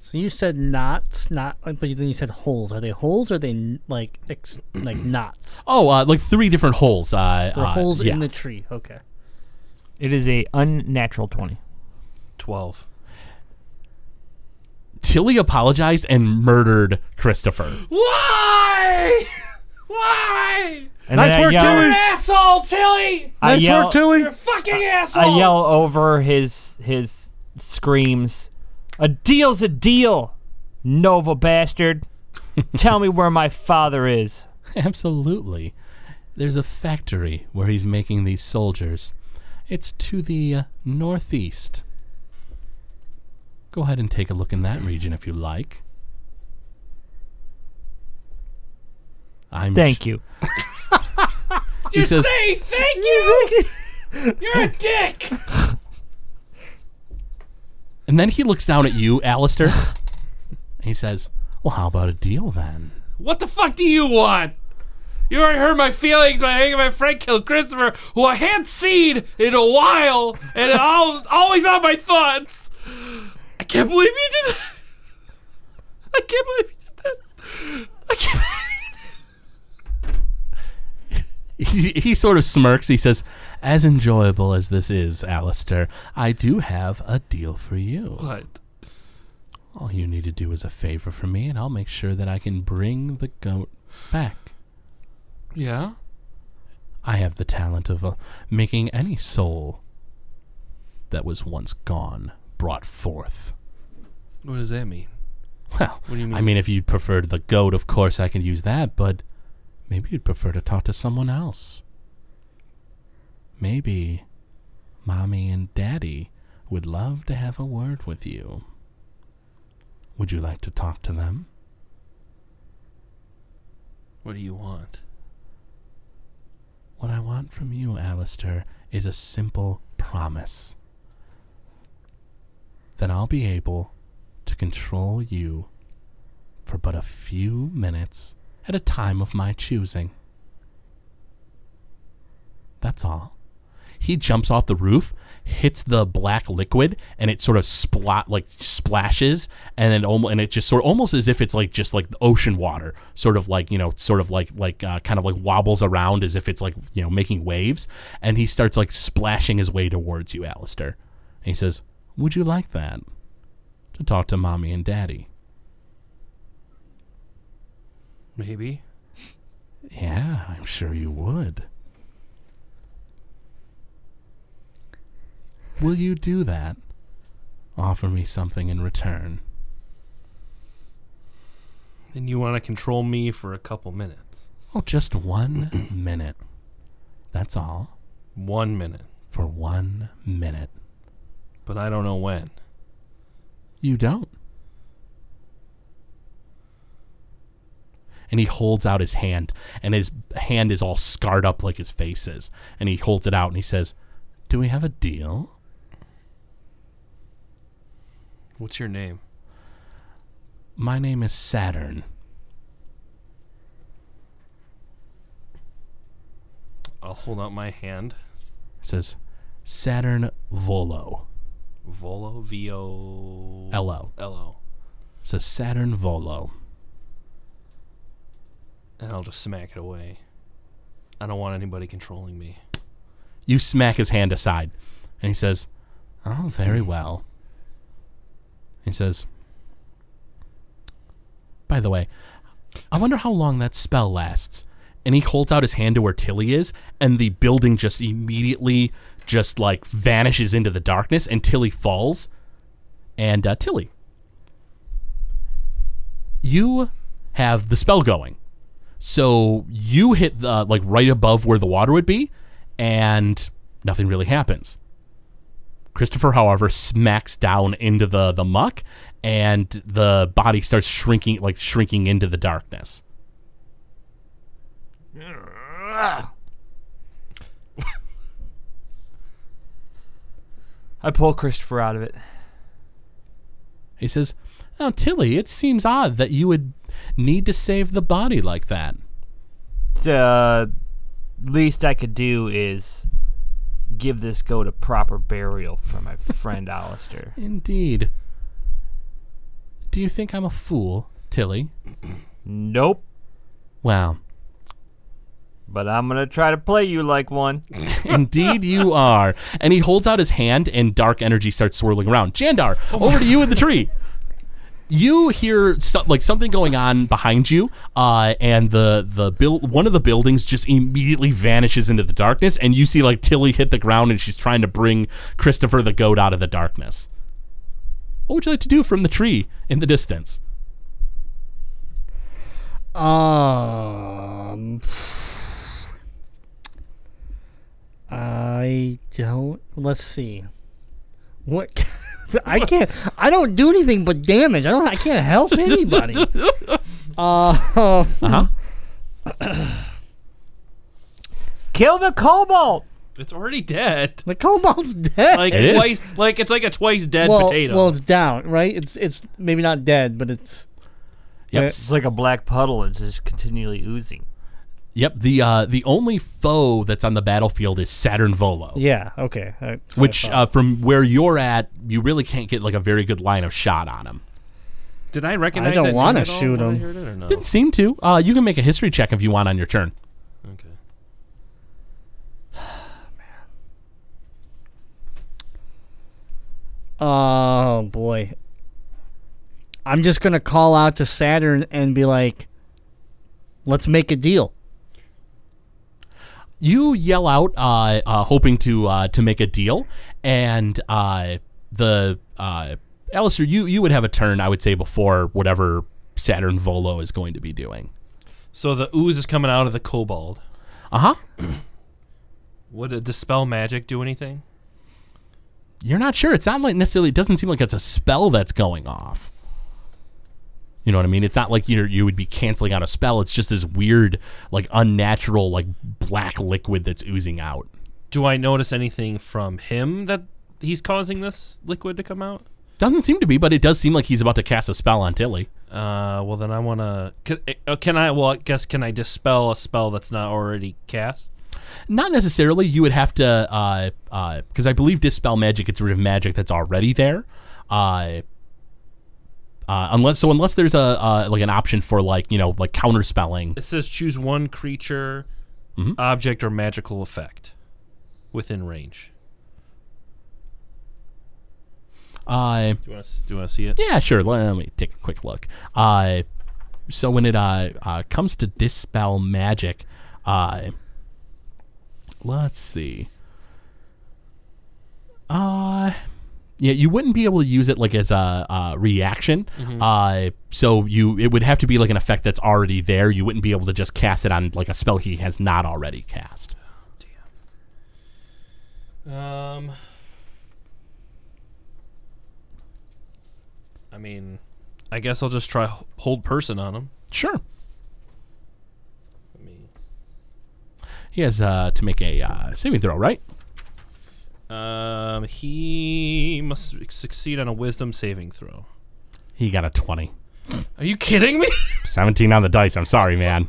So you said knots, not, but then you said holes. Are they holes? Or are they n- like ex, like knots? Oh, uh, like three different holes. Uh, They're uh, holes yeah. in the tree. Okay. It is a unnatural twenty. Twelve. Tilly apologized and murdered Christopher. Why? Why? And Nice work, yell, Tilly. Asshole, Tilly! I Nice yell, work, Tilly. You're a fucking asshole. I yell over his his screams. A deal's a deal, Nova bastard. Tell me where my father is. Absolutely. There's a factory where he's making these soldiers. It's to the uh, northeast. Go ahead and take a look in that region if you like. I'm Thank you. He says, Hey, thank you. You're a dick. and then he looks down at you, Alistair. and he says, "Well, how about a deal then?" What the fuck do you want? You already hurt my feelings by having my friend kill Christopher, who I hadn't seen in a while, and it all, always on my thoughts. I can't believe you did that. I can't believe you did that. I can't believe that. He, he sort of smirks. He says, As enjoyable as this is, Alistair, I do have a deal for you. What? All you need to do is a favor for me, and I'll make sure that I can bring the goat back. Yeah. I have the talent of uh, making any soul that was once gone brought forth. What does that mean? Well, What do you mean? I mean, if you'd preferred the goat, of course I can use that, but maybe you'd prefer to talk to someone else. Maybe mommy and daddy would love to have a word with you. Would you like to talk to them? What do you want? What I want from you, Alistair, is a simple promise that I'll be able to control you for but a few minutes at a time of my choosing. That's all. He jumps off the roof, hits the black liquid, and it sort of splat like splashes, and then almost and it just sort of almost as if it's like just like ocean water, sort of like you know, sort of like like uh, kind of like wobbles around as if it's like you know making waves, and he starts like splashing his way towards you, Alistair. And he says, "Would you like that to talk to mommy and daddy?" Maybe. Yeah, I'm sure you would. Will you do that? Offer me something in return. And you want to control me for a couple minutes. Oh, just one minute. That's all. One minute. For one minute. But I don't know when. You don't. And he holds out his hand, and his hand is all scarred up like his face is. And he holds it out and he says, Do we have a deal? What's your name? My name is Saturn. I'll hold out my hand. It says Saturn Volo. Volo. V O L O. L O. Says Saturn Volo. And I'll just smack it away. I don't want anybody controlling me. You smack his hand aside, and he says, "Oh, very well." He says, "By the way, I wonder how long that spell lasts." And he holds out his hand to where Tilly is, and the building just immediately just like vanishes into the darkness, and Tilly falls. And uh, Tilly, you have the spell going. So you hit the, like right above where the water would be, and nothing really happens. Christopher, however, smacks down into the the muck, and the body starts shrinking, like shrinking into the darkness. I pull Christopher out of it. He says, "Now, Tilly, it seems odd that you would need to save the body like that." The least I could do is give this goat a proper burial for my friend Alistair. Indeed. Do you think I'm a fool, Tilly? Nope. Well, But I'm gonna try to play you like one. Indeed, you are. And he holds out his hand, and dark energy starts swirling around. Jandar, over to you in the tree. You hear like something going on behind you, uh, and the the build one of the buildings just immediately vanishes into the darkness, and you see like Tilly hit the ground, and she's trying to bring Christopher the goat out of the darkness. What would you like to do from the tree in the distance? Um, I don't. Let's see. What? I can't. I don't do anything but damage. I don't. I can't help anybody. Uh, Uh huh. Kill the kobold. It's already dead. the kobold's dead. Like It is. twice. Like it's like a twice dead well, potato. well, it's down, right? It's it's maybe not dead, but it's Yep. It's like a black puddle. It's just continually oozing. Yep. The uh, the only foe that's on the battlefield is Saturn Volo. yeah. Okay. that's what I which thought. uh, from where you're at, you really can't get like a very good line of shot on him. Did I recognize? I don't that wanna at all shoot when I him. heard it, or no? Didn't seem to. Uh, you can make a history check if you want on your turn. Okay. Oh boy. I'm just gonna call out to Saturn and be like, "Let's make a deal." You yell out, uh, uh, hoping to uh, to make a deal, and uh, the uh, Alistair, you you would have a turn, I would say, before whatever Saturn Volo is going to be doing. So the ooze is coming out of the kobold. Uh huh. Would a dispel magic do anything? You're not sure. It's not like necessarily. It doesn't seem like it's a spell that's going off. You know what I mean? It's not like you you would be canceling out a spell. It's just this weird, like unnatural, like black liquid that's oozing out. Do I notice anything from him that he's causing this liquid to come out? Doesn't seem to be, but it does seem like he's about to cast a spell on Tilly. Uh, well then I want to. Can, uh, can I? Well, I guess can I dispel a spell that's not already cast? Not necessarily. You would have to, uh, uh, because I believe dispel magic gets rid of magic that's already there. Uh, uh, unless so, unless there's a uh, like an option for like you know like counter spelling. It says choose one creature, object, or magical effect within range. Uh, Do you want to? Do you want to see it? yeah, sure. Let me take a quick look. Uh, so when it uh, uh comes to dispel magic, uh, let's see. Uh yeah, you wouldn't be able to use it like as a, uh reaction. Uh, so you it would have to be like an effect that's already there. You wouldn't be able to just cast it on like a spell he has not already cast. Um. I mean, I guess I'll just try hold person on him. Sure. He has uh, to make a uh, saving throw, right? Um, he must succeed on a wisdom saving throw. He got a 20. Are you kidding me? 17 on the dice. I'm sorry, man.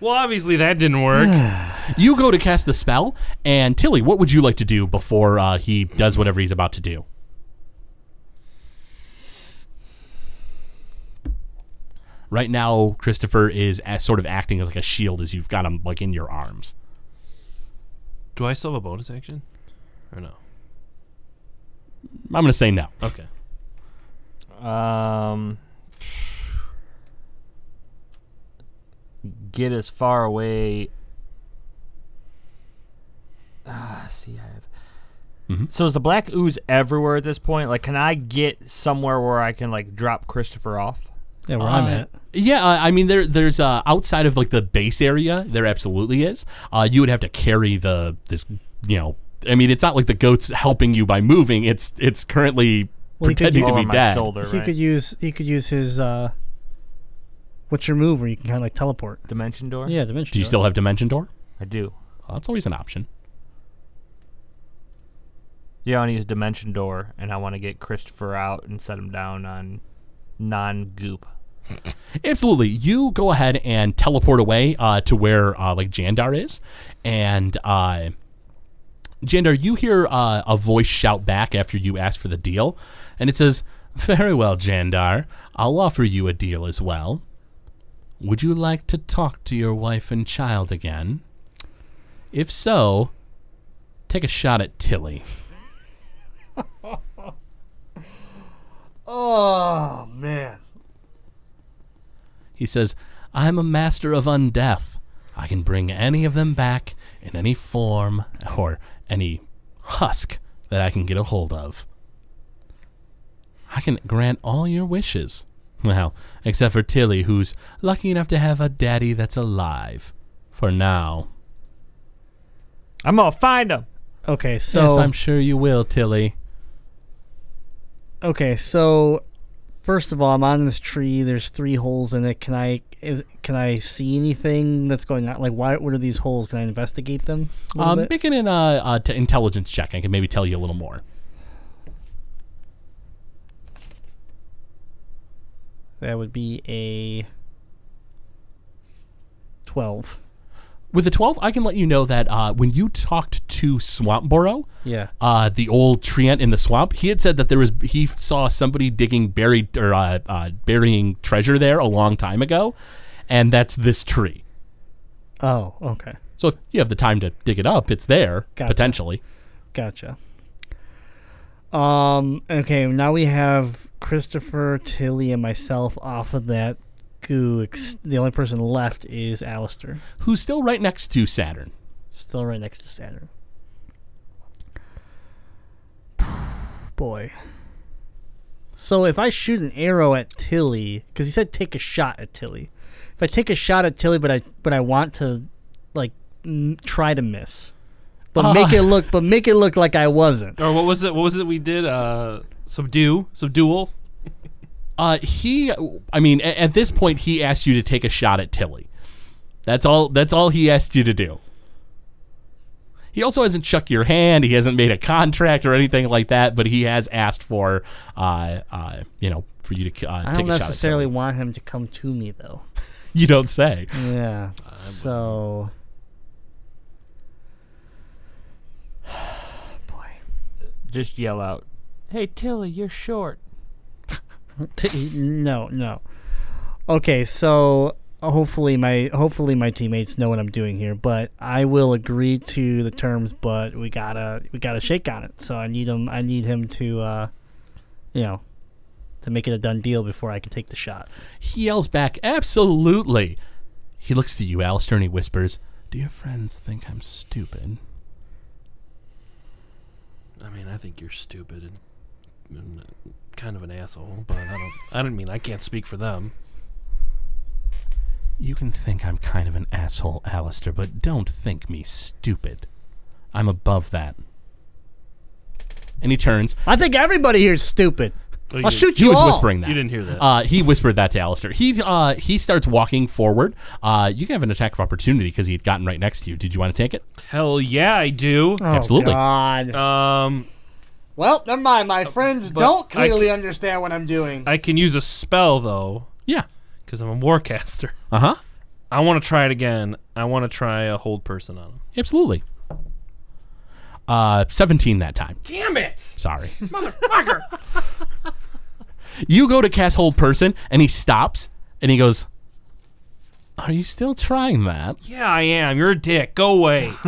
well, obviously that didn't work. You go to cast the spell, and Tilly, what would you like to do before uh, he does whatever he's about to do? Right now, Christopher is as sort of acting as like a shield as you've got him like in your arms. Do I still have a bonus action, or no? I'm gonna say no. Okay. Um, get as far away. Ah, see, I have. Mhm. So is the black ooze everywhere at this point? Like, can I get somewhere where I can like drop Christopher off? Yeah, where I'm Uh, at. Yeah, uh, I mean, there, there's uh, outside of like the base area, there absolutely is. Uh, you would have to carry the this, you know. I mean, it's not like the goat's helping you by moving. It's it's currently Well, he could pretending use- to be dead. shoulder, He right? could use he could use his uh what's your move where you can kind of like teleport. Dimension door. Yeah, dimension. Door. Do you door. still have Dimension Door? I do. Well, that's always an option. Yeah, I want to use dimension door, and I want to get Christopher out and set him down on non-goop. Absolutely. You go ahead and teleport away uh, to where uh, like Jandar is, and uh, Jandar, you hear uh, a voice shout back after you ask for the deal, and it says, "Very well, Jandar. I'll offer you a deal as well. Would you like to talk to your wife and child again? If so, take a shot at Tilly." Oh man. He says, I'm a master of undeath. I can bring any of them back in any form or any husk that I can get a hold of. I can grant all your wishes. Well, except for Tilly, who's lucky enough to have a daddy that's alive. For now. I'm gonna find him. Okay, so yes, I'm sure you will, Tilly. Okay, so first of all, I'm on this tree. There's three holes in it. Can I is, can I see anything that's going on? Like, why? What are these holes? Can I investigate them? Um, bit? make it an uh, uh, t- intelligence check. I can maybe tell you a little more. That would be a twelve. With a 12, I can let you know that uh, when you talked to Swamp Burrow, Yeah. uh, the old treant in the swamp, he had said that there was he saw somebody digging buried or uh, uh, burying treasure there a long time ago, and that's this tree. Oh, okay. So if you have the time to dig it up, it's there Gotcha. potentially. Gotcha. Um. Okay. Now we have Christopher, Tilly, and myself off of that goo. Ex- the only person left is Alistair, Who's still right next to Saturn? still right next to Saturn. Boy. So if I shoot an arrow at Tilly, because he said take a shot at Tilly. If I take a shot at Tilly, but I but I want to, like, m- try to miss, but make it look, but make it look like I wasn't. Or what was it? What was it we did? Uh, subdue, subdual. Uh, he, I mean, a- at this point, he asked you to take a shot at Tilly. That's all. That's all he asked you to do. He also hasn't shook your hand. He hasn't made a contract or anything like that. But he has asked for, uh, uh, you know, for you to uh, I take don't a shot. necessarily At Tilly. want him to come to me though. You don't say. Yeah. So. Boy. Just yell out, "Hey Tilly, you're short." no, no. Okay, so hopefully my hopefully my teammates know what I'm doing here, but I will agree to the terms. But we gotta we gotta shake on it. So I need him. I need him to, uh, you know, to make it a done deal before I can take the shot. He yells back, "Absolutely!" He looks to you, Alistair, and he whispers, "Do your friends think I'm stupid?" I mean, I think you're stupid and, and kind of an asshole, but I don't. I don't mean I can't speak for them. You can think I'm kind of an asshole, Alistair, but don't think me stupid. I'm above that. And he turns. I think everybody here is stupid. Oh, you I'll didn't- shoot He was all. whispering that. You didn't hear that. Uh, he whispered that to Alistair. He uh, he starts walking forward. Uh, you can have an attack of opportunity because he had gotten right next to you. Did you want to take it? Hell yeah, I do. Oh, Absolutely. God. Um, well, never mind. My friends but don't I clearly understand what I'm doing. I can use a spell though, Yeah. because I'm a warcaster. Uh huh. I want to try it again. I want to try a hold person on him. Absolutely. Uh, 17 that time. Damn it, Sorry. motherfucker! You go to cast hold person, and he stops, and he goes, "Are you still trying that?" yeah, I am. You're a dick. Go away.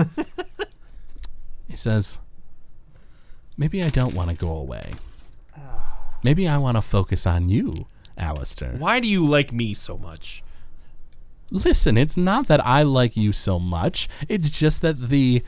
He says, Maybe I don't want to go away. Maybe I want to focus on you, Alistair. Why do you like me so much? Listen, it's not that I like you so much. It's just that the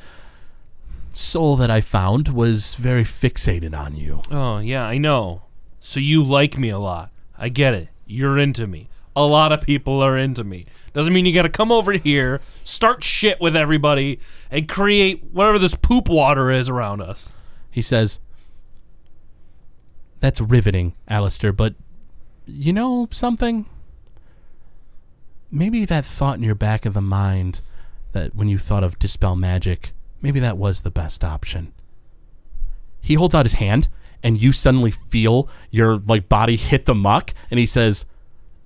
soul that I found was very fixated on you. Oh yeah, I know. So you like me a lot. I get it. You're into me. A lot of people are into me. Doesn't mean you got to come over here, start shit with everybody, and create whatever this poop water is around us. He says, That's riveting, Alistair, but you know something? Maybe that thought in your back of the mind that when you thought of dispel magic, maybe that was the best option. He holds out his hand and you suddenly feel your like body hit the muck and he says,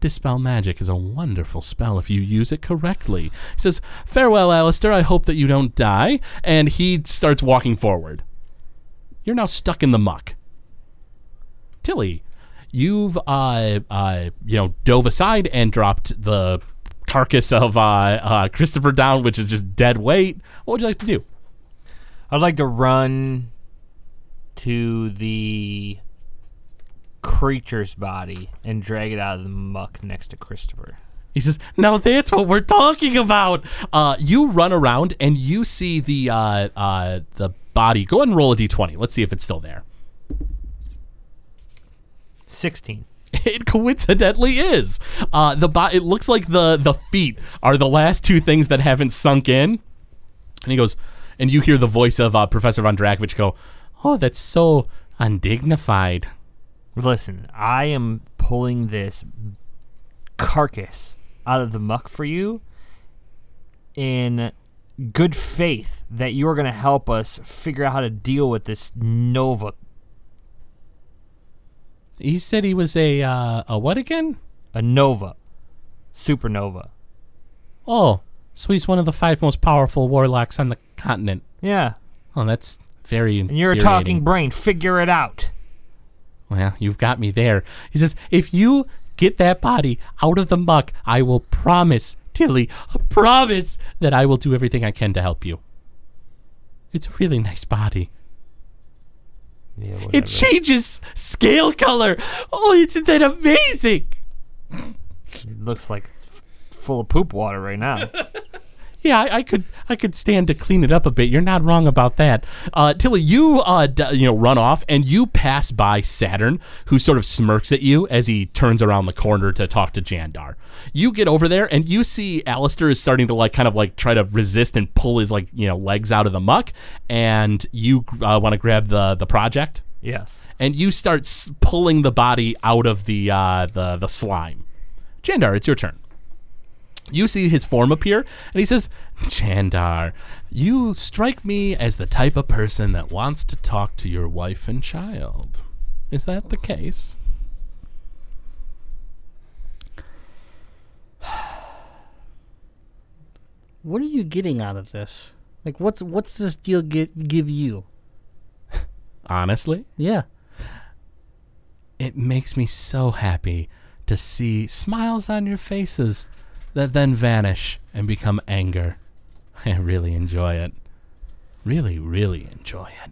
Dispel magic is a wonderful spell if you use it correctly. He says, Farewell, Alistair. I hope that you don't die. And he starts walking forward. You're now stuck in the muck. Tilly, you've uh, uh, you know dove aside and dropped the carcass of uh, uh, Christopher down, which is just dead weight. What would you like to do? I'd like to run to the creature's body and drag it out of the muck next to Christopher. He says, "Now that's what we're talking about." Uh, you run around and you see the uh, uh, the body. Go ahead and roll a d20. Let's see if it's still there. 16. It coincidentally is. Uh, the bo- It looks like the the feet are the last two things that haven't sunk in. And he goes, and you hear the voice of uh, Professor Von Drakovich go, "Oh, that's so undignified." Listen, I am pulling this carcass out of the muck for you in good faith that you are going to help us figure out how to deal with this Nova. He said he was a uh, a what again? A Nova. Supernova. Oh, So he's one of the five most powerful warlocks on the continent. Yeah. Oh, that's very. And you're a talking brain. Figure it out. Well, you've got me there. He says, if you get that body out of the muck, I will promise, Tilly, I promise that I will do everything I can to help you. It's a really nice body. Yeah, It changes scale color. Oh, isn't that amazing? It looks like it's full of poop water right now. Yeah, I, I could I could stand to clean it up a bit. You're not wrong about that. Uh, Tilly, you uh, d- you know run off and you pass by Saturn, who sort of smirks at you as he turns around the corner to talk to Jandar. You get over there and you see Alistair is starting to like kind of like try to resist and pull his like you know legs out of the muck, and you uh, want to grab the the project yes. and you start s- pulling the body out of the uh, the the slime. Jandar, it's your turn. You see his form appear, and he says, Jandar, you strike me as the type of person that wants to talk to your wife and child. Is that the case?" What are you getting out of this? Like, what's what's this deal get give you? Honestly, Yeah. it makes me so happy to see smiles on your faces that then vanish and become anger. I really enjoy it. Really, really enjoy it.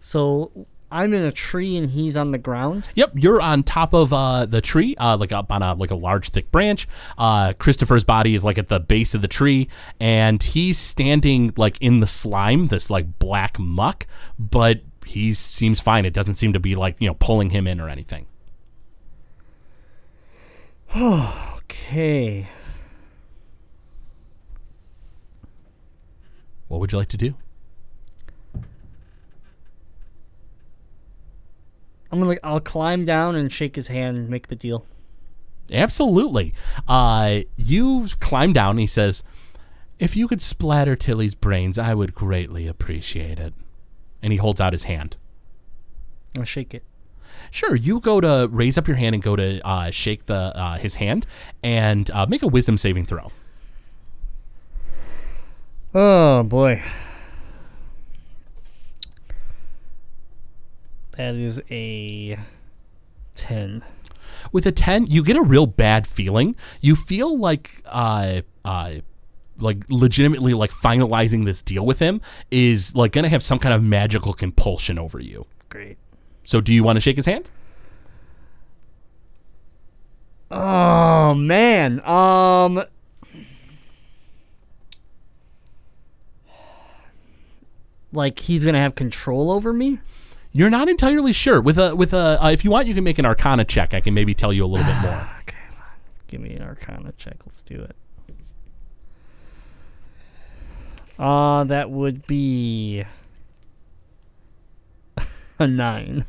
So I'm in a tree and he's on the ground. Yep, you're on top of uh, the tree, uh, like up on a like a large thick branch. Uh, Christopher's body is like at the base of the tree, and he's standing like in the slime, this like black muck. But he seems fine. It doesn't seem to be like you know pulling him in or anything. Okay. What would you like to do? I'm gonna. I'll climb down and shake his hand and make the deal. Absolutely. Uh, you climb down. And he says, "If you could splatter Tilly's brains, I would greatly appreciate it." And he holds out his hand. I'll shake it. Sure, you go to raise up your hand and go to uh, shake the uh, his hand and uh, make a wisdom saving throw. Oh boy. That is a ten. With a ten, you get a real bad feeling. You feel like uh, uh, like legitimately like finalizing this deal with him is like gonna have some kind of magical compulsion over you. Great. So, do you want to shake his hand? Oh man. Um. Like he's gonna have control over me. You're not entirely sure. With a with a uh, if you want, you can make an Arcana check. I can maybe tell you a little bit more. Okay. Give me an Arcana check. Let's do it. Uh, that would be a nine.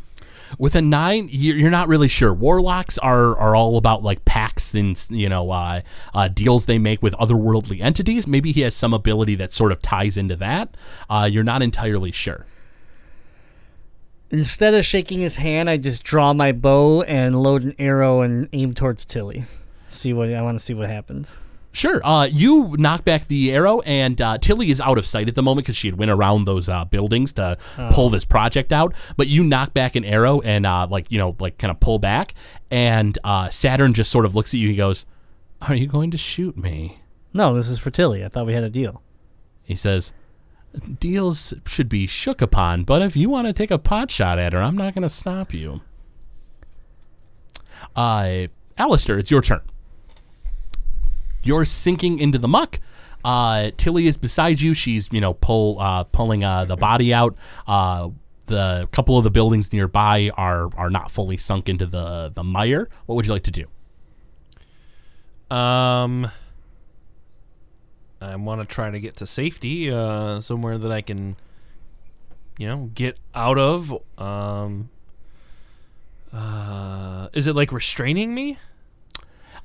With a nine, you're not really sure. Warlocks are are all about like pacts and you know uh, uh, deals they make with otherworldly entities. Maybe he has some ability that sort of ties into that. Uh, you're not entirely sure. Instead of shaking his hand, I just draw my bow and load an arrow and aim towards Tilly. See what I want to see what happens. Sure. Uh, you knock back the arrow, and uh, Tilly is out of sight at the moment because she had went around those uh, buildings to pull this project out. But you knock back an arrow and uh, like you know like kind of pull back, and uh, Saturn just sort of looks at you. He goes, "Are you going to shoot me?" No, this is for Tilly. I thought we had a deal. He says, "Deals should be shook upon, but if you want to take a pot shot at her, I'm not going to stop you." Uh, Alistair, it's your turn. You're sinking into the muck. Uh, Tilly is beside you. She's you know pull uh, pulling uh, the body out. Uh, the couple of the buildings nearby are are not fully sunk into the the mire. What would you like to do? Um, I want to try to get to safety, uh, somewhere that I can, you know, get out of. Um, uh, is it like restraining me?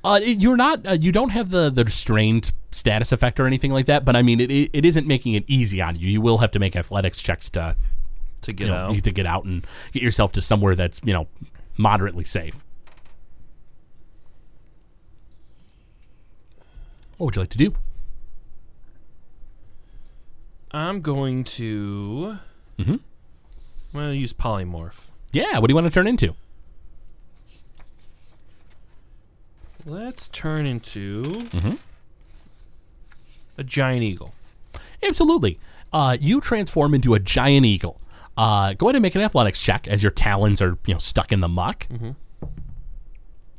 Uh, you're not. Uh, you don't have the the restrained status effect or anything like that. But I mean, it, it, it isn't making it easy on you. You will have to make athletics checks to To get you know out. to get out and get yourself to somewhere that's you know moderately safe. What would you like to do? I'm going to. Mhm. I'm going to use polymorph. Yeah, what do you want to turn into? Let's turn into Mm-hmm. a giant eagle. Absolutely. Uh, you transform into a giant eagle. Uh, go ahead and make an athletics check as your talons are you know stuck in the muck. A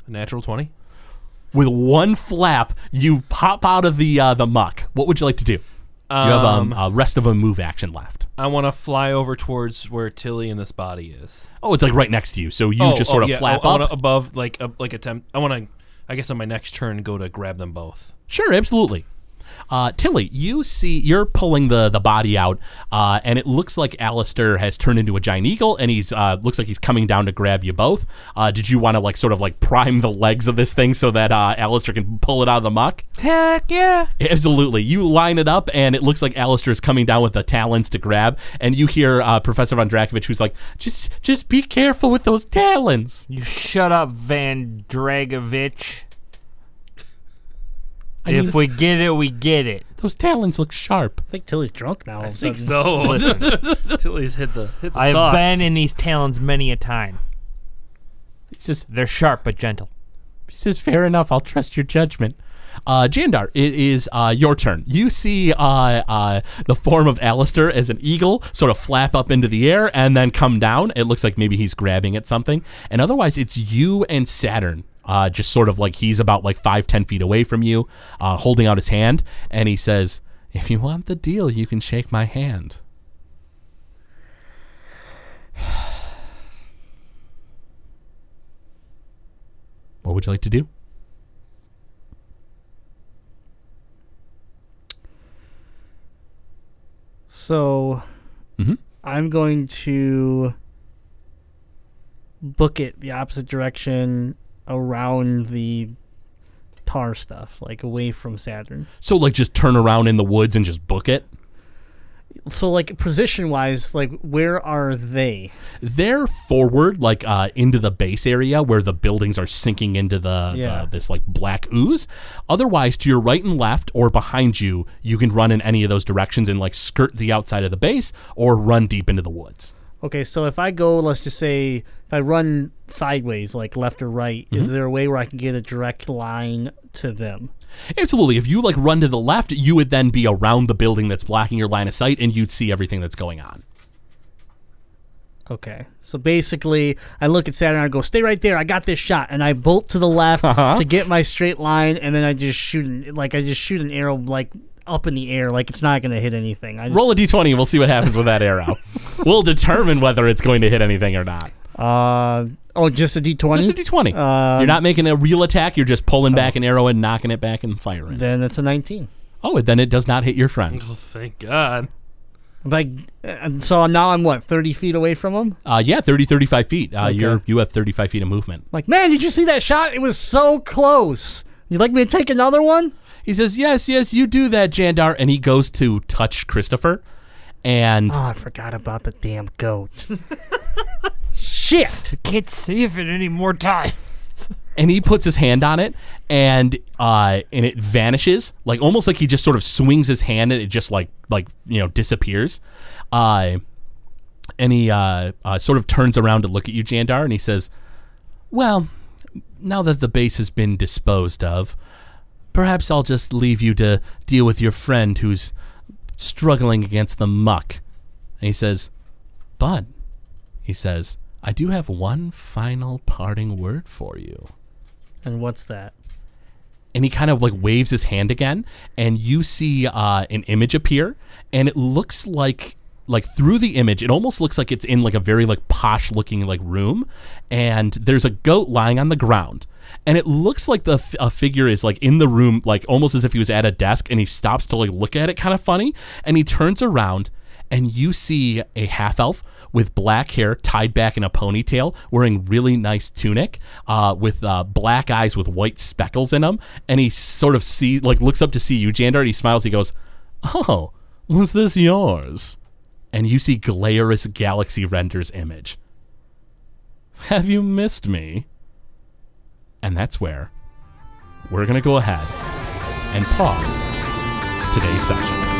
natural 20. With one flap, you pop out of the uh, the muck. What would you like to do? You have um, a rest of a move action left. I want to fly over towards where Tilly and this body is. Oh, it's like right next to you. So you oh, just sort oh, of yeah. flap I up. wanna above, like, uh, like attempt. I want to. I guess on my next turn, go to grab them both. Sure, absolutely. Uh, Tilly, you see, you're pulling the the body out, uh, and it looks like Alistair has turned into a giant eagle, and he's uh, looks like he's coming down to grab you both. Uh, did you want to like sort of like prime the legs of this thing so that uh, Alistair can pull it out of the muck? Heck yeah. Absolutely. You line it up, and it looks like Alistair is coming down with the talons to grab, and you hear uh, Professor Von Drakovich, who's like, "Just, just be careful with those talons." You shut up, Van Dragovich. I if mean- we get it, we get it. Those talons look sharp. I think Tilly's drunk now. I think so. Tilly's hit the. Hit the I've sauce. been in these talons many a time. He says, They're sharp but gentle. He says, "Fair enough. I'll trust your judgment." Uh, Jandar, it is uh, your turn. You see uh, uh, the form of Alistair as an eagle sort of flap up into the air and then come down. It looks like maybe he's grabbing at something. And otherwise, it's you and Saturn. Uh, just sort of like he's about like five, ten feet away from you, uh, holding out his hand. And he says, If you want the deal, you can shake my hand. What would you like to do? So Mhm. I'm going to book it the opposite direction around the tar stuff, like away from Saturn. So, like, just turn around in the woods and just book it? So like position wise, like where are they? They're forward, like uh, into the base area where the buildings are sinking into the, Yeah. the this like black ooze. Otherwise, to your right and left or behind you, you can run in any of those directions and like skirt the outside of the base or run deep into the woods. Okay, so if I go, let's just say, if I run sideways, like left or right, is mm-hmm. there a way where I can get a direct line to them? Absolutely. If you like run to the left, you would then be around the building that's blocking your line of sight, and you'd see everything that's going on. Okay, so basically, I look at Saturn, I go, "Stay right there, I got this shot," and I bolt to the left uh-huh. to get my straight line, and then I just shoot, an, like I just shoot an arrow like up in the air, like it's not gonna hit anything. I just, Roll a d20, and we'll see what happens with that arrow. we'll determine whether it's going to hit anything or not. Uh oh, just a D twenty. Just a d20. Uh, you're not making a real attack. You're just pulling back an arrow and knocking it back and firing. Then it's a nineteen. Oh, and then it does not hit your friends. Oh, thank God. Like, and so now I'm what thirty feet away from them. Uh, yeah, 30, 35 feet. Uh, Okay. You're you have 35 feet of movement. Like, man, did you see that shot? It was so close. You'd like me to take another one? He says, "Yes, yes, you do that, Jandar." And he goes to touch Christopher, and Oh, I forgot about the damn goat. Shit. Can't save it any more time. and he puts his hand on it, and uh, and it vanishes, like almost like he just sort of swings his hand and it just like like you know disappears. Uh, and he uh, uh, sort of turns around to look at you, Jandar, and he says, "Well, now that the base has been disposed of, perhaps I'll just leave you to deal with your friend who's struggling against the muck." And he says, "But," he says, "I do have one final parting word for you." And what's that? and he kind of like waves his hand again and you see uh, an image appear and it looks like like through the image it almost looks like it's in like a very like posh looking like room and there's a goat lying on the ground and it looks like the f- a figure is like in the room like almost as if he was at a desk and he stops to like look at it kind of funny and he turns around and you see a half elf with black hair tied back in a ponytail, wearing really nice tunic, uh, with uh, black eyes with white speckles in them, and he sort of see like looks up to see you, Jandar, and he smiles. He goes, "Oh, was this yours?" And you see Glaris Galaxy Render's image. Have you missed me? And that's where we're gonna go ahead and pause today's session.